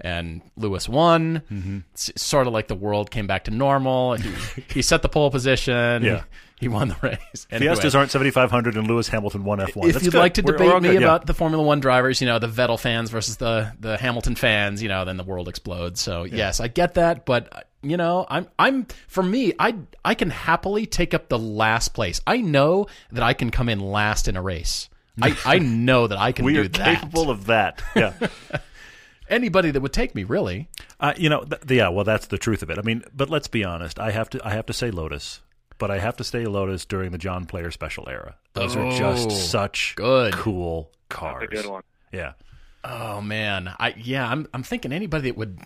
S2: and Lewis won.
S1: Mm-hmm.
S2: It's sort of like the world came back to normal. He, he set the pole position.
S1: Yeah.
S2: He, won the race. Anyway.
S1: Fiestas aren't 7,500 and Lewis Hamilton won F1.
S2: If
S1: That's
S2: you'd
S1: good.
S2: like to
S1: We're- we're
S2: debate me
S1: good, yeah.
S2: about the Formula One drivers, you know, the Vettel fans versus the the Hamilton fans, you know, then the world explodes. So yes, I get that, but you know, I'm I'm for me, I I can happily take up the last place. I know that I can come in last in a race. I, I know that I can
S1: we
S2: do
S1: are
S2: that.
S1: capable of that. Yeah.
S2: Anybody that would take me, really.
S1: Uh, you know, th- yeah. Well, that's the truth of it. I mean, but let's be honest. I have to. I have to say Lotus, but I have to say Lotus during the John Player Special era. Those are
S2: Oh,
S1: just such
S2: good.
S1: cool cars.
S3: That's
S1: cars.
S3: a good one.
S1: Yeah.
S2: Oh man, I yeah, I'm I'm thinking anybody that would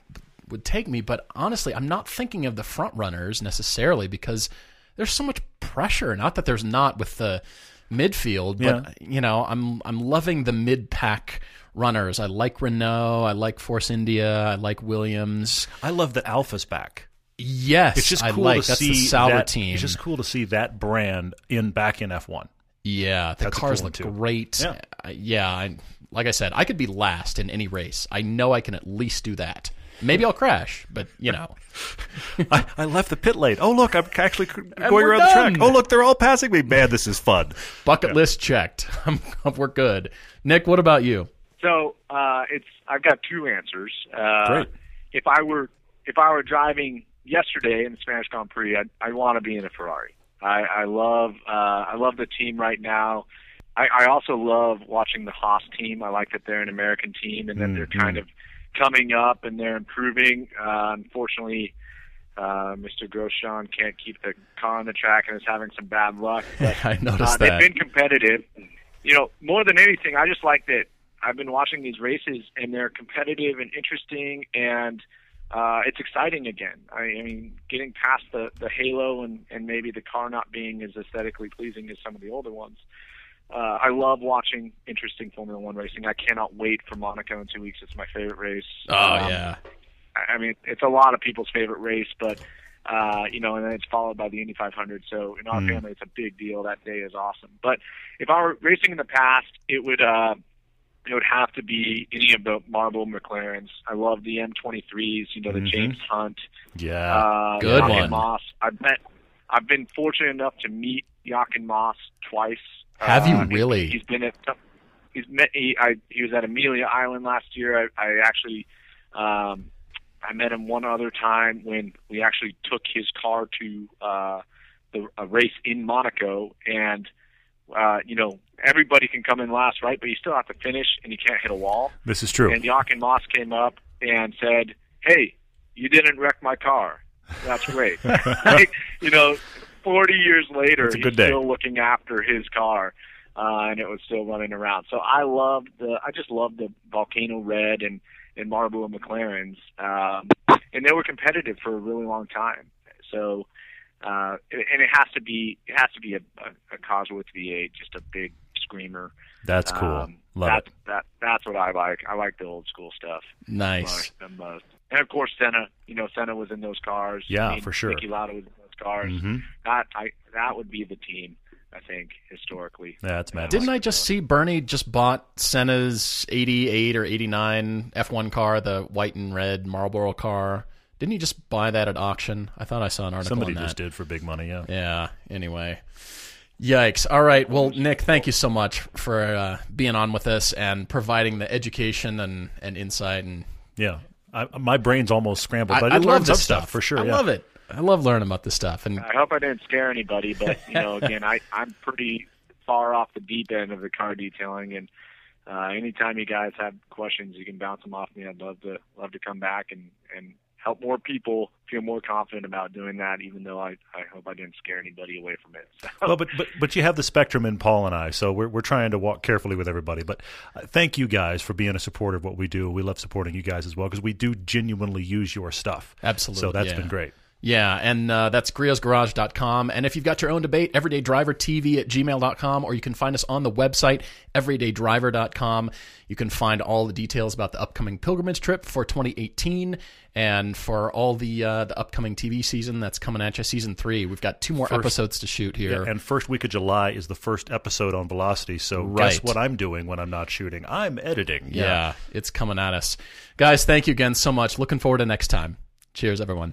S2: would take me, but honestly, I'm not thinking of the front runners necessarily because there's so much pressure. Not that there's not with the midfield, but you know, I'm I'm loving the mid pack runners. I like Renault, I like Force India, I like Williams.
S1: I love that Alfa's back.
S2: Yes,
S1: It's just
S2: I
S1: cool
S2: like
S1: to
S2: that's
S1: see
S2: the Sauber
S1: that,
S2: team.
S1: It's just cool to see that brand in back in F1.
S2: Yeah, the
S1: That's
S2: cars
S1: cool
S2: look
S1: too.
S2: great.
S1: Yeah.
S2: I, yeah I, like I said, I could be last in any race. I know I can at least do that. Maybe I'll crash, but you know.
S1: I, I left the pit lane. Oh look, I'm actually going
S2: we're
S1: around the track. Oh look, they're all passing me. Man, this is fun.
S2: Bucket list checked. We're good. Nick, what about you?
S3: So uh, it's I've got two answers. Uh,
S1: Great.
S3: If I were if I were driving yesterday in the Spanish Grand Prix, I'd, I'd want to be in a Ferrari. I, I love uh, I love the team right now. I, I also love watching the Haas team. I like that they're an American team, and that they're kind of coming up and they're improving. Uh, unfortunately, uh, Mr. Grosjean can't keep the car on the track and is having some bad luck. But,
S2: I noticed
S3: uh, they've been competitive. You know, more than anything, I just like that I've been watching these races and they're competitive and interesting and uh, it's exciting again. I, I mean, getting past the, the halo and, and maybe the car not being as aesthetically pleasing as some of the older ones. Uh, I love watching interesting Formula One racing. I cannot wait for Monaco in two weeks. It's my favorite race.
S2: Oh
S3: Um,
S2: yeah.
S3: I mean, it's a lot of people's favorite race, but uh, you know, and then it's followed by the Indy 500. So in our family, it's a big deal. That day is awesome. But if I were racing in the past, it would uh, it would have to be any of the Marlboro McLarens. I love the M23s. You know, the James Hunt,
S1: Yeah.
S3: uh,
S2: Good
S3: Jochen
S2: one.
S3: Moss. I've met. I've been fortunate enough to meet Jochen Mass twice.
S2: Have you
S3: Uh,
S2: really?
S3: He's been at. He's met. He, I, he was at Amelia Island last year. I, I actually. Um, I met him one other time when we actually took his car to uh, the a race in Monaco, and uh, you know everybody can come in last, right? But you still have to finish, and you can't hit a wall.
S1: this is true.
S3: And Jochen Mass came up and said, "Hey, you didn't wreck my car. That's great." Like, you know, forty years later, he's
S1: day.
S3: still looking after his car, uh, and it was still running around. So I loved the. I just loved the Volcano Red and and Marlboro McLarens, um, and they were competitive for a really long time. So. Uh, and it has to be it has to be a, a, a Cosworth V8, just a big screamer.
S1: That's cool.
S3: Um,
S1: Love
S3: that's,
S1: it.
S3: That that's what I like. I like the old school stuff
S2: Nice.
S3: the most. And of course, Senna. You know, Senna was in those cars.
S1: Yeah,
S3: I mean,
S1: for sure.
S3: Niki Lauda was in those cars.
S1: hmm
S3: That I that would be the team. I think historically.
S1: Yeah, That's mad.
S2: Didn't I just see Bernie just bought Senna's 88 or 89 F1 car, the white and red Marlboro car? Didn't he just buy that at auction? I thought I saw an article
S1: Somebody
S2: on that.
S1: just did for big money. Yeah.
S2: Yeah. Anyway. Yikes. All right. Well, Nick, thank you so much for uh, being on with us and providing the education and, and insight. And
S1: Yeah. I, my brain's almost scrambled.
S2: I,
S1: But
S2: I
S1: did
S2: love
S1: learn some
S2: this stuff
S1: for sure.
S2: I
S1: yeah.
S2: love it. I love learning about this stuff. And
S3: I hope I didn't scare anybody, but you know, again, I I'm pretty far off the deep end of the car detailing, and uh, anytime you guys have questions, you can bounce them off me. I'd love to love to come back and and help more people feel more confident about doing that. Even though I I hope I didn't scare anybody away from it. So.
S1: well, but, but but you have the spectrum in Paul and I, so we're we're trying to walk carefully with everybody. But uh, thank you guys for being a supporter of what we do. We love supporting you guys as well because we do genuinely use your stuff.
S2: Absolutely,
S1: So that's
S2: yeah.
S1: been great.
S2: Yeah, and uh, that's griotsgarage.com. And if you've got your own debate, everydaydrivertv at gmail.com, or you can find us on the website, everydaydriver.com. You can find all the details about the upcoming pilgrimage trip for 2018 and for all the uh, the upcoming TV season that's coming at you, season three. We've got two more episodes to shoot here.
S1: Yeah, and first week of July is the first episode on Velocity. So
S2: Right.
S1: guess what I'm doing when I'm not shooting? I'm editing.
S2: yeah, it's coming at us. Guys, thank you again so much. Looking forward to next time. Cheers, everyone.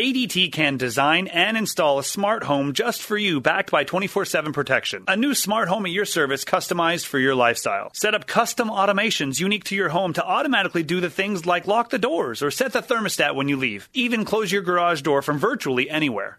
S7: ADT can design and install a smart home just for you, backed by 24 7 protection. A new smart home at your service, customized for your lifestyle. Set up custom automations unique to your home to automatically do the things like lock the doors or set the thermostat when you leave. Even close your garage door from virtually anywhere.